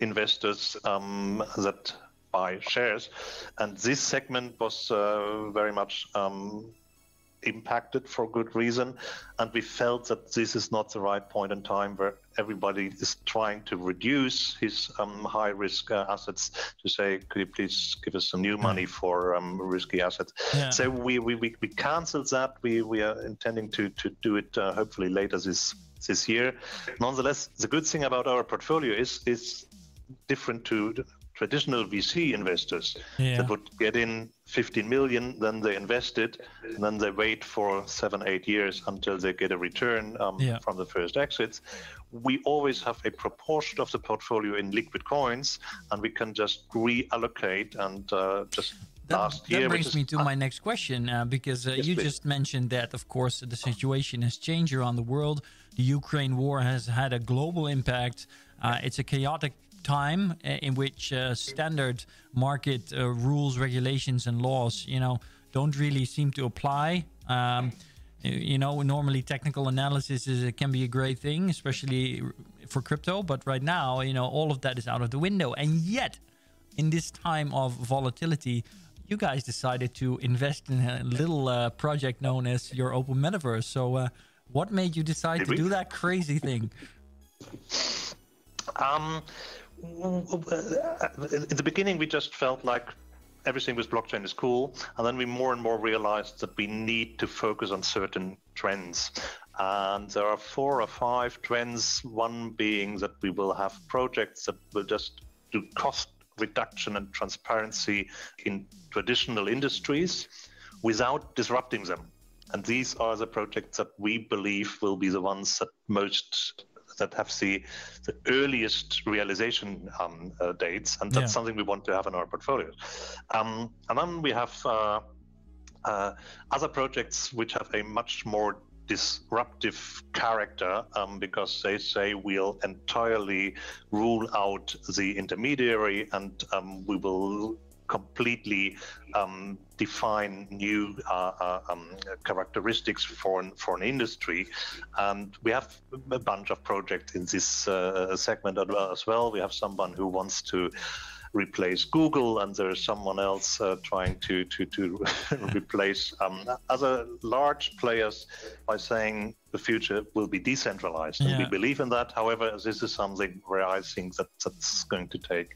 B: investors um, that buy shares, and this segment was uh, very much um, impacted for good reason. And we felt that this is not the right point in time where everybody is trying to reduce his um, high risk uh, assets to say, could you please give us some new money for um, risky assets? Yeah. So we, we, we, we canceled that. We, we are intending to, to do it uh, hopefully later this this year. Nonetheless, the good thing about our portfolio is is different to traditional VC investors yeah. that would get in 15 million, then they invest it, and then they wait for seven, eight years until they get a return um, yeah. from the first exits. We always have a proportion of the portfolio in liquid coins, and we can just reallocate and uh, just
A: that, that brings me to my next question uh, because uh, yes, you please. just mentioned that, of course, the situation has changed around the world. The Ukraine war has had a global impact. Uh, it's a chaotic time uh, in which uh, standard market uh, rules, regulations, and laws, you know, don't really seem to apply. Um, you know, normally technical analysis is, it can be a great thing, especially for crypto. But right now, you know, all of that is out of the window. And yet, in this time of volatility, you guys decided to invest in a little uh, project known as your Open Metaverse. So, uh, what made you decide Did to we? do that crazy thing?
B: Um, in the beginning, we just felt like everything with blockchain is cool, and then we more and more realized that we need to focus on certain trends. And there are four or five trends. One being that we will have projects that will just do cost reduction and transparency in traditional industries without disrupting them. And these are the projects that we believe will be the ones that most that have the, the earliest realization um, uh, dates, and that's yeah. something we want to have in our portfolio. Um, and then we have uh, uh, other projects which have a much more disruptive character um, because they say we'll entirely rule out the intermediary and um, we will completely um, define new uh, uh, um, characteristics for an, for an industry. And we have a bunch of projects in this uh, segment as well. We have someone who wants to replace Google, and there's someone else uh, trying to to to replace um, other large players by saying the future will be decentralized. Yeah. And we believe in that. However, this is something where I think that that's going to take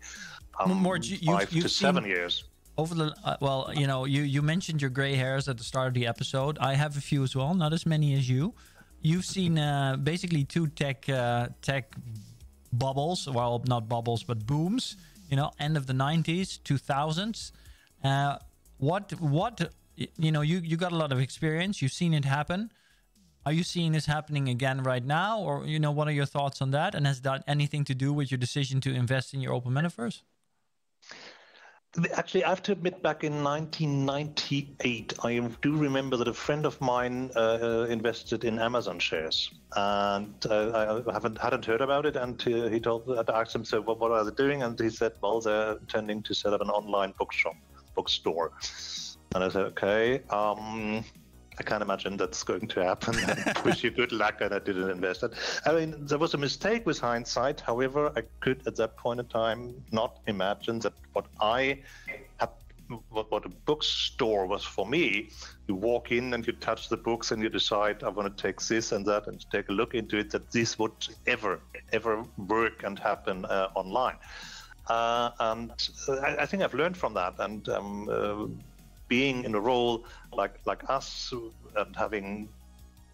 B: um, more you, five to seven years.
A: Over the uh, well, you know, you you mentioned your gray hairs at the start of the episode. I have a few as well, not as many as you. You've seen uh, basically two tech uh, tech bubbles. Well, not bubbles, but booms. You know, end of the '90s, 2000s. Uh, what what you know? You you got a lot of experience. You've seen it happen. Are you seeing this happening again right now, or you know, what are your thoughts on that? And has that anything to do with your decision to invest in your open metaverse?
B: Actually, I have to admit, back in 1998, I do remember that a friend of mine uh, uh, invested in Amazon shares, and uh, I haven't hadn't heard about it. And he, he told, I asked him, "So what, what, are they doing?" And he said, "Well, they're intending to set up an online bookshop, bookstore." And I said, "Okay." Um, I can't imagine that's going to happen. I wish you good luck, and I didn't invest it. I mean, there was a mistake with hindsight. However, I could at that point in time not imagine that what I had, what, what a bookstore was for me. You walk in and you touch the books and you decide, I want to take this and that and take a look into it. That this would ever, ever work and happen uh, online. Uh, and I, I, think I've learned from that, and. Um, uh, being in a role like like us and having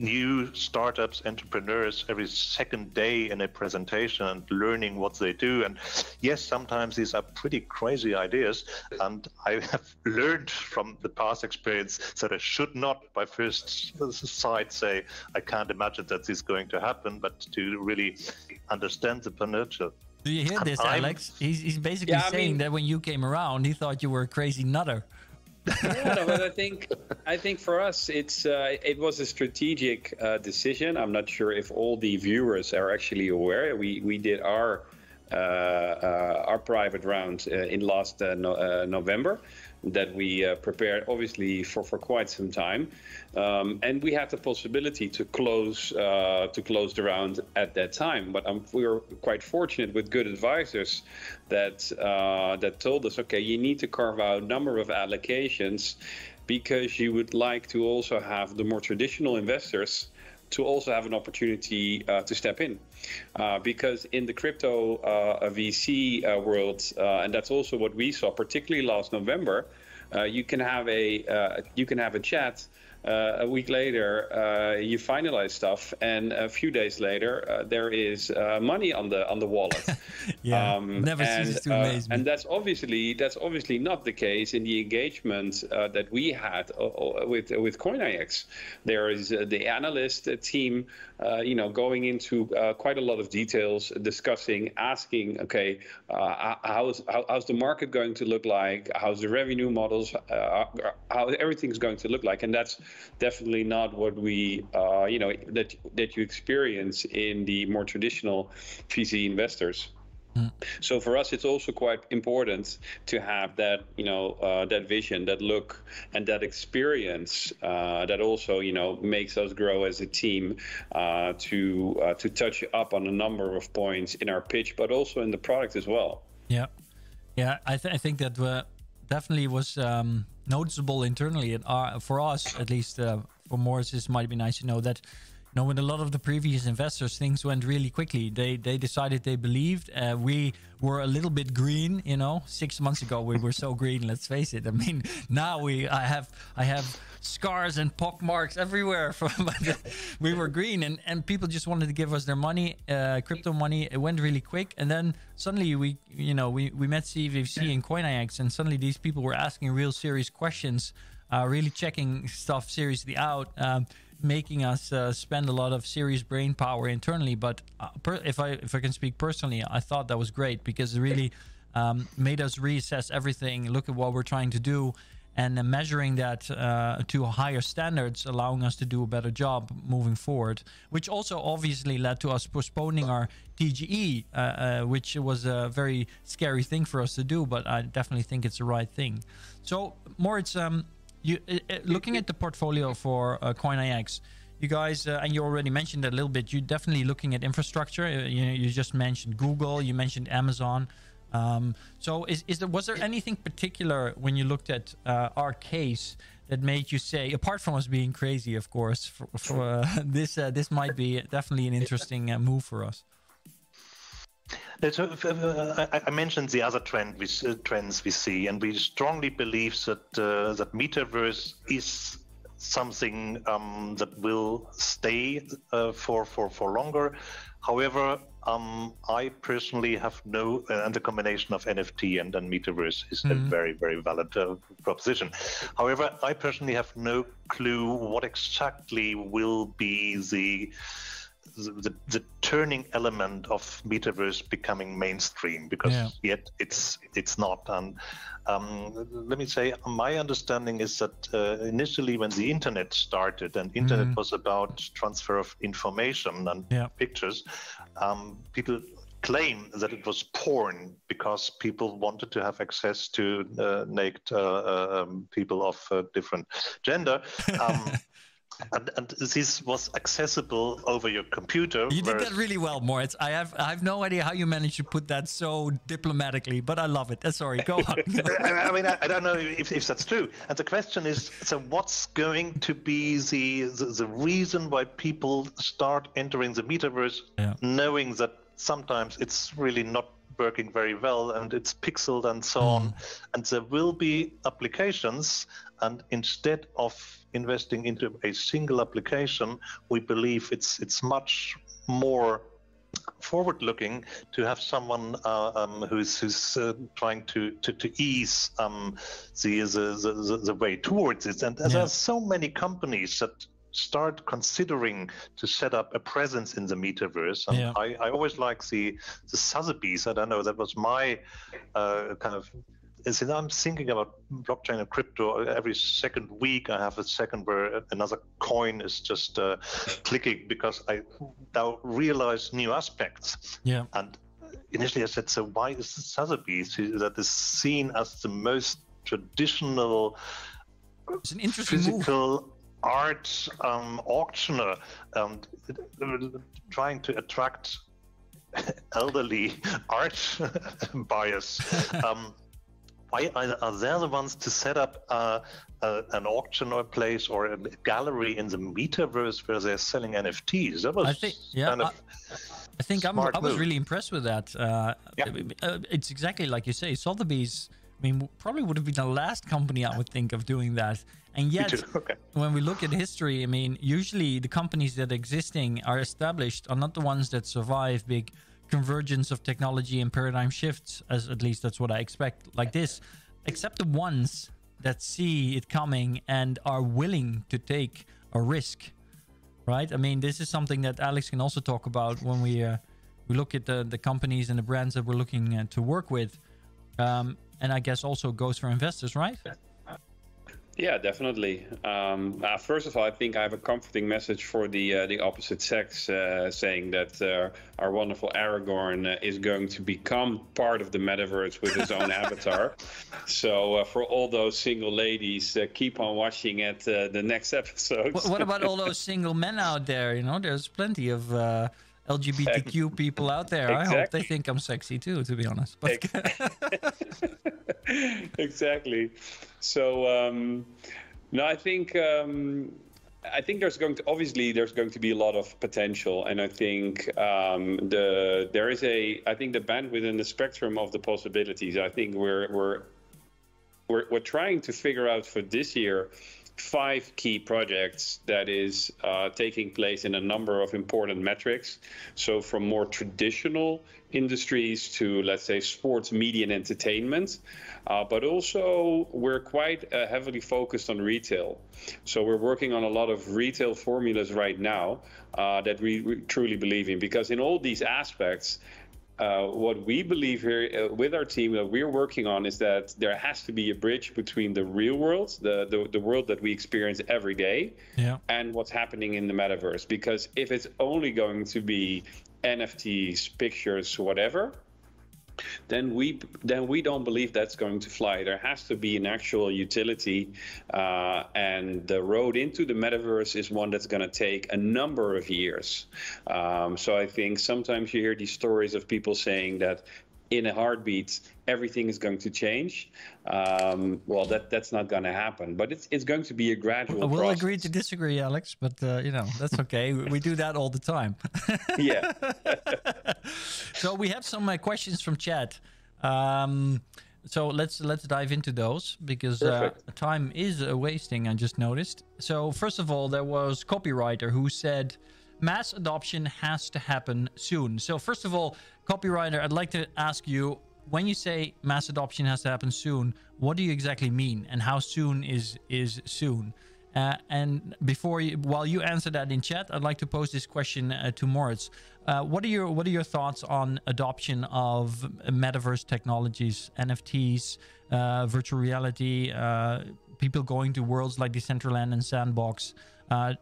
B: new startups, entrepreneurs every second day in a presentation and learning what they do. And yes, sometimes these are pretty crazy ideas. And I have learned from the past experience that I should not, by first sight, say, I can't imagine that this is going to happen, but to really understand the potential.
A: Do you hear this, Alex? He's, he's basically yeah, saying mean, that when you came around, he thought you were a crazy nutter
C: yeah, no, but I think I think for us it's uh, it was a strategic uh, decision. I'm not sure if all the viewers are actually aware. We we did our our private round uh, in last uh, no, November that we prepared obviously for, for quite some time, um, and we had the possibility to close to close the round at that time. But um, we were quite fortunate with good advisors that uh, that told us, okay, you need to carve out a number of allocations because you would like to also have the more traditional investors to also have an opportunity uh, to step in. Uh, because in the crypto uh, VC uh, world, uh, and that's also what we saw, particularly last November, you can have a you can have a chat uh, a week later, uh, you finalize stuff, and a few days later, uh, there is uh, money on the on the wallet.
A: yeah, um, never and, ceases to uh, amaze
C: me. And that's obviously that's obviously not the case in the engagement uh, that we had with with CoinIX. There is the analyst team, you know, going into quite a lot of details, discussing, asking, okay, how's how, how's the market going to look like? How's the revenue models? how everything's going to look like? And that's definitely not what we, uh, you know, that that you experience in the more traditional VC investors. Mm. So for us, it's also quite important to have that, you know, uh, that vision, that look, and that experience uh, that also, you know, makes us grow as a team uh, to uh, to touch up on a number of points in our pitch, but also in the product as well.
A: Yeah, yeah, I, th- I think that uh, definitely was um, noticeable internally. And uh, for us, at least uh, for Moritz, this might be nice to know that know, with a lot of the previous investors, things went really quickly. They they decided they believed. Uh, we were a little bit green, you know. Six months ago, we were so green. Let's face it. I mean, now we I have I have scars and pock marks everywhere. From we were green, and and people just wanted to give us their money, uh, crypto money. It went really quick, and then suddenly we you know we we met CVC and CoinIX, and suddenly these people were asking real serious questions, uh, really checking stuff seriously out. Um, making us uh, spend a lot of serious brain power internally. But uh, if I if I can speak personally, I thought that was great because it really um, made us reassess everything, look at what we're trying to do, and uh, measuring that uh, to higher standards, allowing us to do a better job moving forward. Which also obviously led to us postponing our TGE, uh, uh, which was a very scary thing for us to do. But I definitely think it's the right thing. So Moritz, um, you uh, uh, looking at the portfolio for uh, CoinIX, you guys, uh, and you already mentioned a little bit. You're definitely looking at infrastructure. You you just mentioned Google. You mentioned Amazon. Um, so, is, is there was there anything particular when you looked at uh, our case that made you say, apart from us being crazy, of course, for, for uh, this this might be definitely an interesting move for us?
B: I mentioned the other trend we, uh, trends we see, and we strongly believe that uh, that metaverse is something um, that will stay uh, for for for longer. However, um, I personally have no, uh, and the combination of NFT and, and metaverse is mm-hmm. a very, very valid uh, proposition. However, I personally have no clue what exactly will be the the, the turning element of metaverse becoming mainstream because yeah. yet it's it's not and um, let me say my understanding is that uh, initially when the internet started and internet mm-hmm. was about transfer of information and yeah. pictures um, people claim that it was porn because people wanted to have access to uh, naked uh, uh um, people of uh, different gender um, and, and, this was accessible over your computer.
A: You did that really well, Moritz. I have I have no idea how you managed to put that so diplomatically, but I love it. Uh, sorry, go on.
B: I mean, I, I, don't know if, if that's true. And the question is, so what's going to be the the, the reason why people start entering the metaverse, yeah. knowing that sometimes it's really not working very well and it's pixeled and so mm. on, and there will be applications, and instead of investing into a single application, we believe it's it's much more forward looking to have someone uh, um, who's who's uh, trying to to, to ease um, the, the, the the way towards it and yeah. there are so many companies that start considering to set up a presence in the metaverse and yeah. I, I always like the the Sotheby's I don't know that was my uh, kind of is I'm thinking about blockchain and crypto every second week. I have a second where another coin is just uh, clicking because I now realize new aspects.
A: Yeah.
B: And initially I said, so why is Sotheby's that is seen as the most traditional
A: it's an interesting
B: physical
A: move.
B: art um, auctioneer um, trying to attract elderly art buyers. um, why are, are they the ones to set up uh, uh, an auction or place or a gallery in the metaverse where they're selling NFTs? That was
A: I think, yeah,
B: kind of
A: I, think I'm, I was
B: move.
A: really impressed with that. Uh,
B: Yeah.
A: uh, it's exactly like you say. Sotheby's, I mean, probably would have been the last company I would think of doing that. And yet.
B: Okay.
A: when we look at history, I mean, usually the companies that are existing are established are not the ones that survive big convergence of technology and paradigm shifts. As at least that's what I expect. Like this, except the ones that see it coming and are willing to take a risk right? I mean, this is something that Alex can also talk about when we uh, we look at the the companies and the brands that we're looking uh, to work with, um, and I guess also goes for investors, right?
C: Yeah, definitely. Um, uh, first of all, I think I have a comforting message for the uh, the opposite sex, uh, saying that uh, our wonderful Aragorn uh, is going to become part of the metaverse with his own avatar. So uh, for all those single ladies, uh, keep on watching at uh, the next episode.
A: What, what about all those single men out there? You know, there's plenty of uh, LGBTQ people out there. I hope they think I'm sexy too, to be honest. But
C: exactly. So um, no, I think um, I think there's going to obviously there's going to be a lot of potential, and I think um, the there is a I think the bandwidth and the spectrum of the possibilities. I think we're we're we're, we're trying to figure out for this year five key projects that is uh, taking place in a number of important metrics. So from more traditional industries to let's say sports, media, and entertainment, uh, but also we're quite uh, heavily focused on retail. So we're working on a lot of retail formulas right now uh, that we, we truly believe in because in all these aspects uh, what we believe here uh, with our team that we're working on is that there has to be a bridge between the real world, the, the, the world that we experience every day,
A: yeah,
C: and what's happening in the metaverse. Because if it's only going to be NFTs, pictures, whatever, then we then we don't believe that's going to fly. There has to be an actual utility, uh, and the road into the metaverse is one that's going to take a number of years. Um, so I think sometimes you hear these stories of people saying that in a heartbeat everything is going to change. Um, well, that that's not going to happen, but it's it's going to be a gradual.
A: we'll
C: process.
A: agree to disagree, Alex. But uh, you know that's okay. we, we do that all the time.
C: yeah.
A: so we have some uh, questions from chat. Um, so let's let's dive into those because uh, time is uh, wasting. I just noticed. So first of all, there was copywriter who said mass adoption has to happen soon. So first of all, copywriter, I'd like to ask you when you say mass adoption has to happen soon, what do you exactly mean, and how soon is is soon? Uh, and before you, while you answer that in chat, I'd like to pose this question uh, to Moritz. Uh, what are your what are your thoughts on adoption of metaverse technologies, NFTs, uh, virtual reality, uh, people going to worlds like Decentraland and Sandbox? Uh,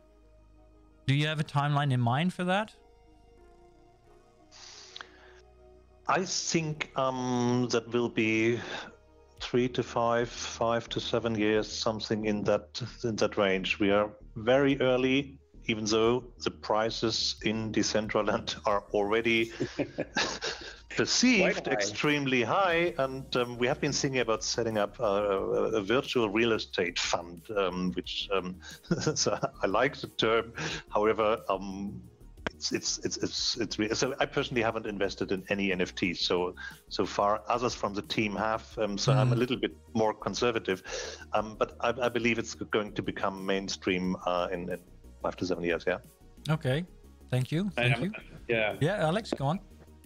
A: do you have a timeline in mind for that?
B: I think um, that will be three to five, five to seven years, something in that in that range. We are very early, even though the prices in Decentraland are already perceived
C: high.
B: extremely high, and um, we have been thinking about setting up a, a, a virtual real estate fund, um, which um, so I like the term. However, um, it's it's it's it's, it's re- so I personally haven't invested in any NFTs so so far others from the team have um, so I'm a little bit more conservative um, but I, I believe it's going to become mainstream uh, in, in five to seven years yeah
A: Okay, thank you, thank
C: I-
A: you.
C: Yeah.
A: Yeah, Alex, go on.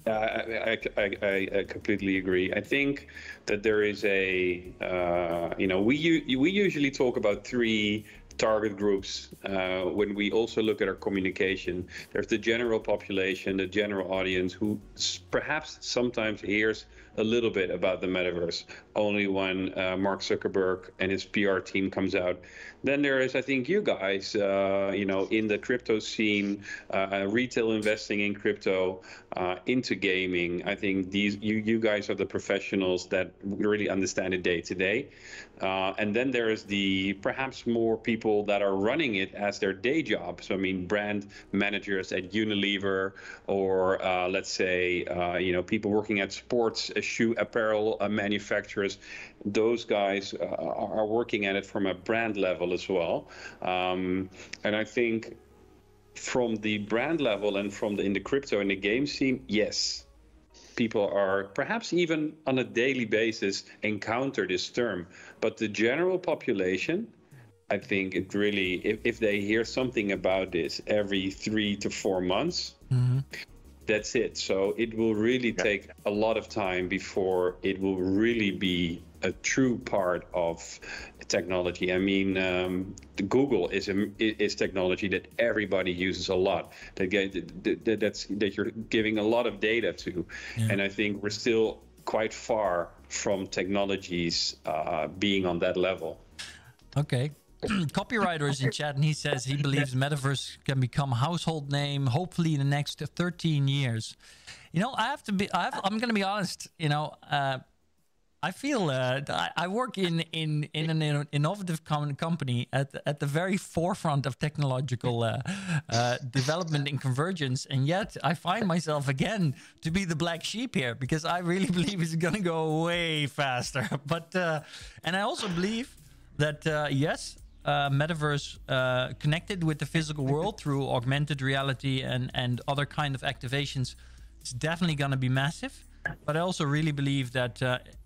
C: Yeah, I, I, I, I completely agree. I think that there is a, uh, you know, we u- we usually talk about three target groups uh, when we also look at our communication. There's the general population, the general audience, who perhaps sometimes hears a little bit about the metaverse only when uh, Mark Zuckerberg and his PR team comes out. Then there is, I think, you guys, uh, you know, in the crypto scene, uh, retail investing in crypto, uh, into gaming. I think these you you guys are the professionals that really understand it day to day. Uh, and then there is the perhaps more people people that are running it as their day job. So I mean, brand managers at Unilever, or uh, let's say uh, you know people working at sports uh, shoe apparel uh, manufacturers. Those guys uh, are working at it from a brand level as well. Um, and I think from the brand level and from the in the crypto and the game scene, yes, people are perhaps even on a daily basis encounter this term. But the general population, I think it really, if, if they hear something about this every three to four months, mm-hmm. that's it. So it will really yeah. take a lot of time before it will really be a true part of technology. I mean, um, Google is a, is technology that everybody uses a lot. That, get, that that's that you're giving a lot of data to, yeah. and I think we're still quite far from technologies uh, being on that level.
A: Okay. Copywriter is in chat and he says he believes metaverse can become a household name hopefully in the next 13 years. You know, I have to be, I am going to be honest, you know, uh, I feel uh, I work in in in an innovative company at the, at the very forefront of technological uh, uh, development and convergence, and yet I find myself again to be the black sheep here because I really believe it's going to go way faster. But uh, and I also believe that uh, yes, uh, metaverse connected with the physical world through augmented reality and and other kind of activations, it's definitely going to be massive. But I also really believe that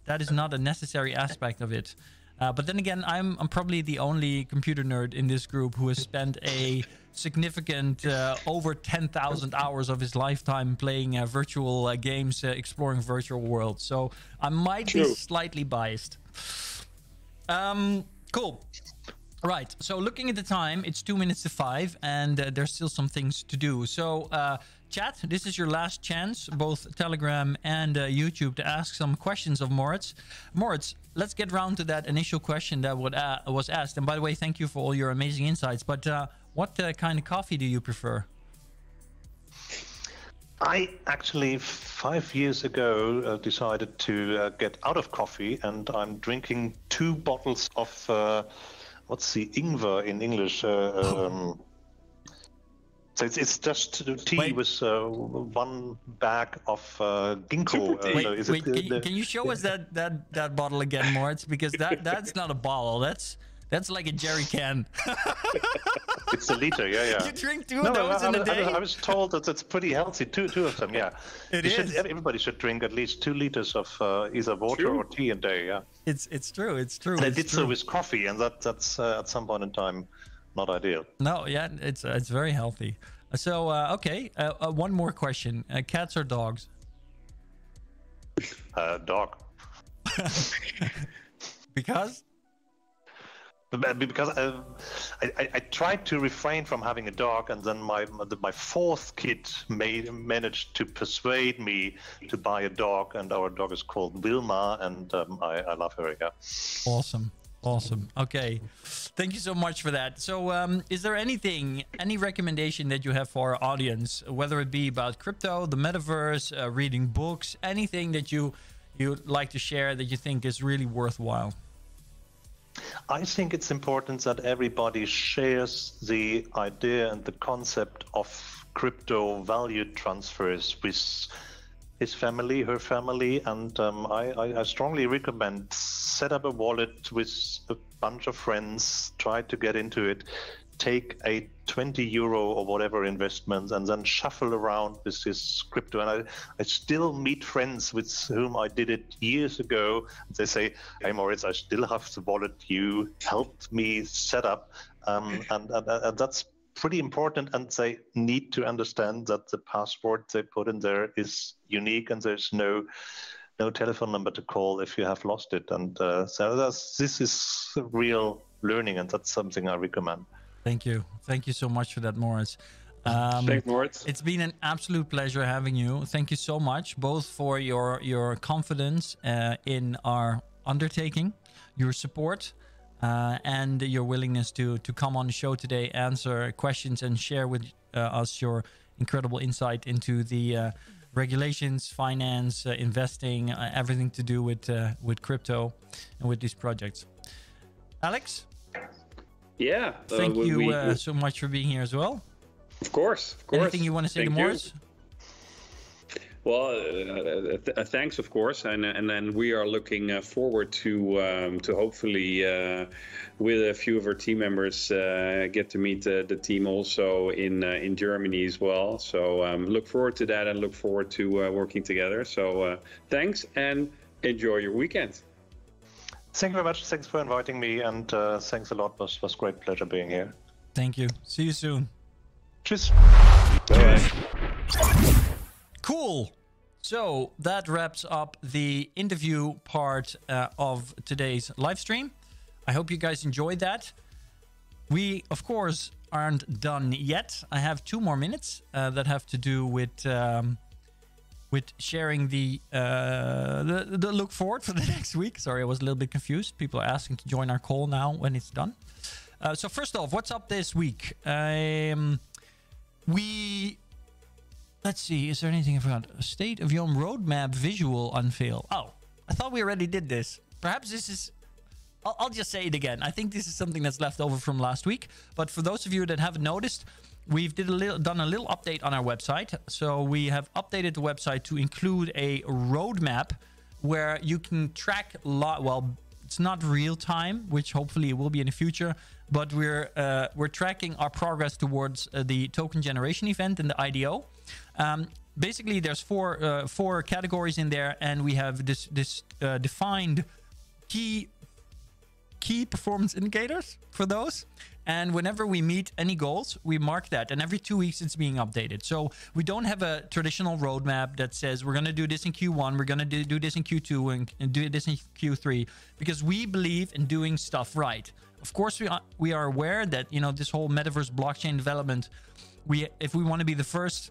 A: that is not a necessary aspect of it. Uh, but then again, I'm I'm probably the only computer nerd in this group who has spent a significant uh, over 10,000 hours of his lifetime playing uh, virtual uh, games, uh, exploring virtual worlds. So I might True. be slightly biased. Um, cool. Right. So looking at the time, it's two minutes to five, and uh, there's still some things to do. So chat, this is your last chance, both Telegram and uh, YouTube, to ask some questions of Moritz. Moritz, let's get round to that initial question that would, uh, was asked. And by the way, thank you for all your amazing insights. But uh, what uh, kind of coffee do you prefer?
B: I actually, five years ago, uh, decided to uh, get out of coffee, and I'm drinking two bottles of what's the ingwer in English? Um, so it's, it's just tea wait. with uh, one bag of uh, ginkgo.
A: Uh, wait, wait can, you, can, you show us that, that, that bottle again, Moritz? Because that that's not a bottle. That's that's like a jerry can.
B: it's a liter, yeah, yeah.
A: You drink two no, of those I, in I, a day.
B: I, I, was told that it's pretty healthy. Two, two of them, yeah.
A: It is.
B: Should, everybody should drink at least two liters of uh, either water true. or tea a day. Yeah.
A: It's it's true. It's true.
B: They
A: it's
B: did
A: true.
B: so with coffee, and that that's uh, at some point in time not ideal.
A: No, yeah, it's uh, it's very healthy. So uh, okay, uh, uh, one more question: uh, cats or dogs?
B: Uh, dog.
A: because.
B: Because uh, I, I, I, tried to refrain from having a dog, and then my my fourth kid made managed to persuade me to buy a dog, and our dog is called Wilma, and um, I, I love her. Yeah.
A: Awesome. Awesome. Okay. Thank you so much for that. So, um, is there anything, any recommendation that you have for our audience, whether it be about crypto, the metaverse, uh, reading books, anything that you you'd like to share that you think is really worthwhile?
B: I think it's important that everybody shares the idea and the concept of crypto value transfers with his family, her family, and um, I, I, strongly recommend set up a wallet with a bunch of friends, try to get into it, take a 20 euro or whatever investment, and then shuffle around with this crypto. And I, I still meet friends with whom I did it years ago. They say, "Hey Moritz, I still have the wallet you helped me set up," um, and, and, and that's pretty important and they need to understand that the password they put in there is unique and there's no no telephone number to call if you have lost it and uh, so this is real learning and that's something i recommend
A: thank you thank you so much for that Moritz um,
C: Thanks, Moritz.
A: It's been an absolute pleasure having you. Thank you so much, both for your your confidence uh, in our undertaking, your support, uh, and your willingness to to come on the show today, answer questions, and share with uh, us your incredible insight into the uh, regulations, finance, uh, investing, uh, everything to do with uh, with crypto and with these projects. Alex.
C: Yeah.
A: Thank you we, uh, so much for being here as well.
C: Of course, of course.
A: Anything you want to say Thank to Moritz?
C: You. Well, uh, th- uh, thanks, of course, and and then we are looking uh, forward to um, to hopefully uh, with a few of our team members uh, get to meet the team also in uh, in Germany as well. So um, look forward to that and look forward to working together. So thanks and enjoy your weekend.
B: Thank you very much. Thanks for inviting me, and thanks a lot. It was was great pleasure being here.
A: Thank you. See you soon.
B: Cheers.
C: Bye.
A: Cool. So that wraps up the interview part uh, of today's live stream. I hope you guys enjoyed that. We, of course, aren't done yet. I have two more minutes uh, that have to do with um, with sharing the, uh, the, the look forward for the next week. Sorry, I was a little bit confused. People are asking to join our call now when it's done. Uh, so first off, what's up this week? Um, we Let's see, is there anything I forgot? A state of your roadmap visual unveil. Oh, I thought we already did this. Perhaps this is... I'll, I'll just say it again. I think this is something that's left over from last week. But for those of you that haven't noticed, we've did a little, done a little update on our website. So we have updated the website to include a roadmap where you can track lot. Well, it's not real time, which hopefully it will be in the future. But we're uh, we're tracking our progress towards uh, the token generation event in the IDO. Um, basically, there's four uh, four categories in there, and we have this this uh, defined key key performance indicators for those. And whenever we meet any goals, we mark that. And every two weeks, it's being updated. So we don't have a traditional roadmap that says we're going to do this in Q1, we're going to do, do this in Q2, and, and do this in Q3, because we believe in doing stuff right. Of course, we are, we are aware that you know this whole metaverse blockchain development. We if we want to be the first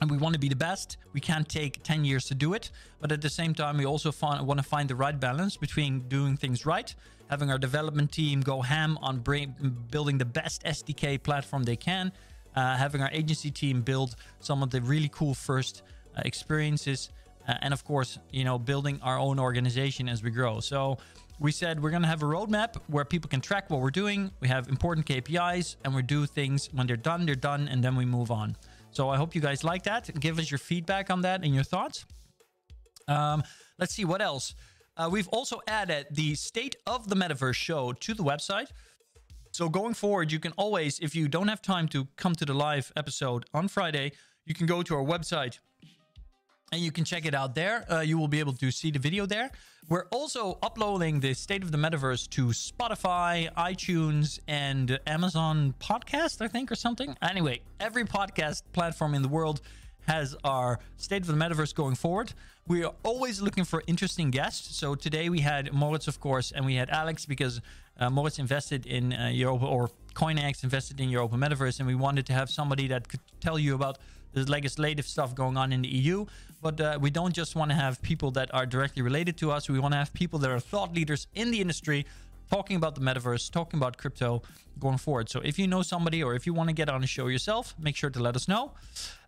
A: and we want to be the best, we can't take 10 years to do it. But at the same time, we also find, want to find the right balance between doing things right, having our development team go ham on bring, building the best SDK platform they can, uh, having our agency team build some of the really cool first uh, experiences, uh, and of course, you know, building our own organization as we grow. So we said we're going to have a roadmap where people can track what we're doing. We have important KPIs, and we do things when they're done, they're done, and then we move on. So I hope you guys like that. Give us your feedback on that and your thoughts. Um, let's see what else. Uh, we've also added the State of the Metaverse show to the website. So going forward, you can always, if you don't have time to come to the live episode on Friday, you can go to our website and you can check it out there. Uh, you will be able to see the video there. We're also uploading the State of the Metaverse to Spotify, iTunes, and Amazon Podcast, I think, or something. Anyway, every podcast platform in the world has our State of the Metaverse going forward. We are always looking for interesting guests. So today we had Moritz, of course, and we had Alex because uh, Moritz invested in uh, your open, or CoinIX invested in your open metaverse, and we wanted to have somebody that could tell you about the legislative stuff going on in the EU. But uh, we don't just want to have people that are directly related to us. We want to have people that are thought leaders in the industry talking about the metaverse, talking about crypto going forward. So if you know somebody or if you want to get on a show yourself, make sure to let us know.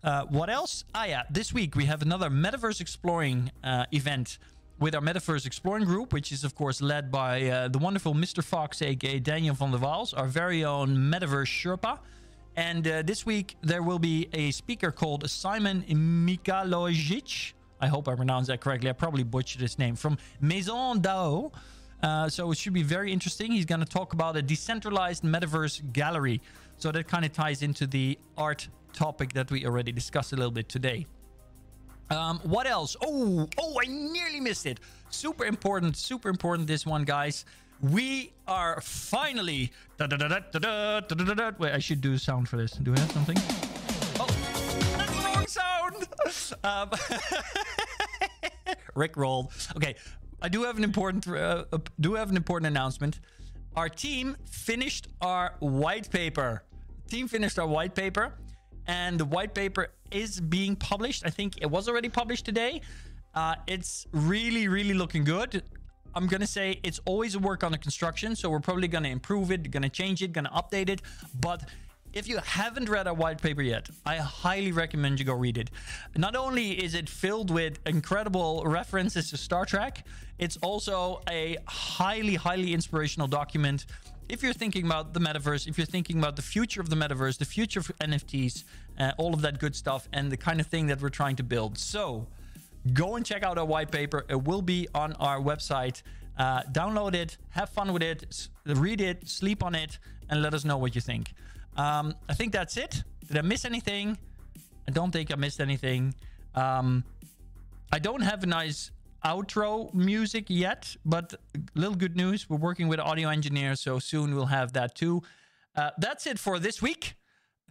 A: Uh, what else? Ah, yeah, this week we have another metaverse exploring uh, event with our metaverse exploring group, which is of course led by uh, the wonderful Mr. Fox, aka Daniel van der Waals, our very own metaverse Sherpa. And uh, this week, there will be a speaker called Simon Mikalojic. I hope I pronounced that correctly. I probably butchered his name from Maison Dao. Uh, so it should be very interesting. He's going to talk about a decentralized metaverse gallery. So that kind of ties into the art topic that we already discussed a little bit today. Um, what else? Oh, oh, I nearly missed it. Super important, super important, this one, guys we are finally. Wait, I should do sound for this. Do I have something? Oh, that's the wrong sound. Um, Rick rolled. Okay, I do have an important. Uh, do have an important announcement. Our team finished our white paper. Team finished our white paper, and the white paper is being published. I think it was already published today. Uh, it's really, really looking good. I'm going to say it's always a work on the construction. So we're probably going to improve it, going to change it, going to update it. But if you haven't read our white paper yet, I highly recommend you go read it. Not only is it filled with incredible references to Star Trek, it's also a highly, highly inspirational document if you're thinking about the metaverse, if you're thinking about the future of the metaverse, the future of NFTs, uh, all of that good stuff, and the kind of thing that we're trying to build. So go and check out our white paper. It will be on our website. Uh, download it, have fun with it, read it, sleep on it, and let us know what you think. Um, I think that's it. Did I miss anything? I don't think I missed anything. Um, I don't have a nice outro music yet, but little good news. We're working with audio engineers, so soon we'll have that too. Uh, that's it for this week.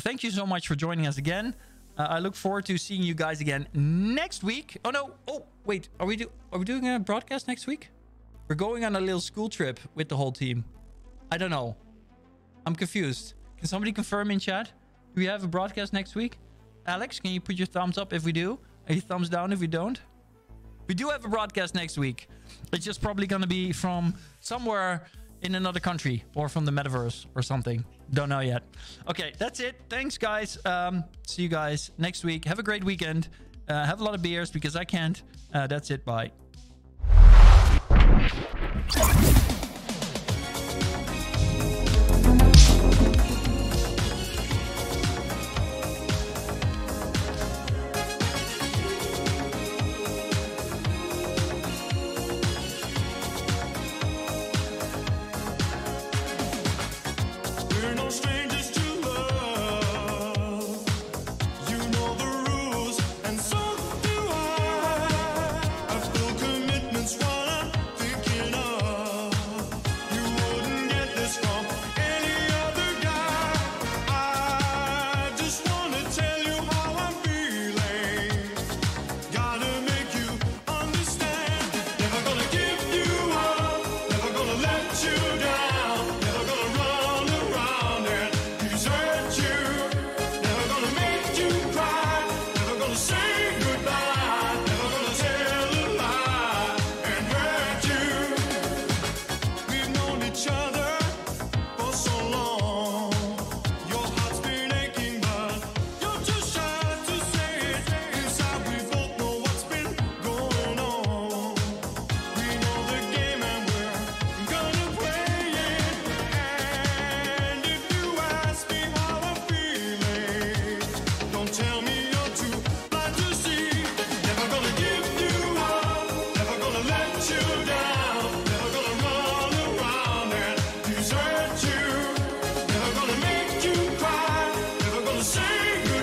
A: Thank you so much for joining us again. Uh, I look forward to seeing you guys again next week. Oh no! Oh wait, are we do are we doing a broadcast next week? We're going on a little school trip with the whole team. I don't know. I'm confused. Can somebody confirm in chat? Do we have a broadcast next week? Alex, can you put your thumbs up if we do? A thumbs down if we don't? We do have a broadcast next week. It's just probably going to be from somewhere in another country or from the metaverse or something. Don't know yet. Okay, that's it. Thanks, guys. Um, see you guys next week. Have a great weekend. Uh, have a lot of beers because I can't. Uh, that's it. Bye.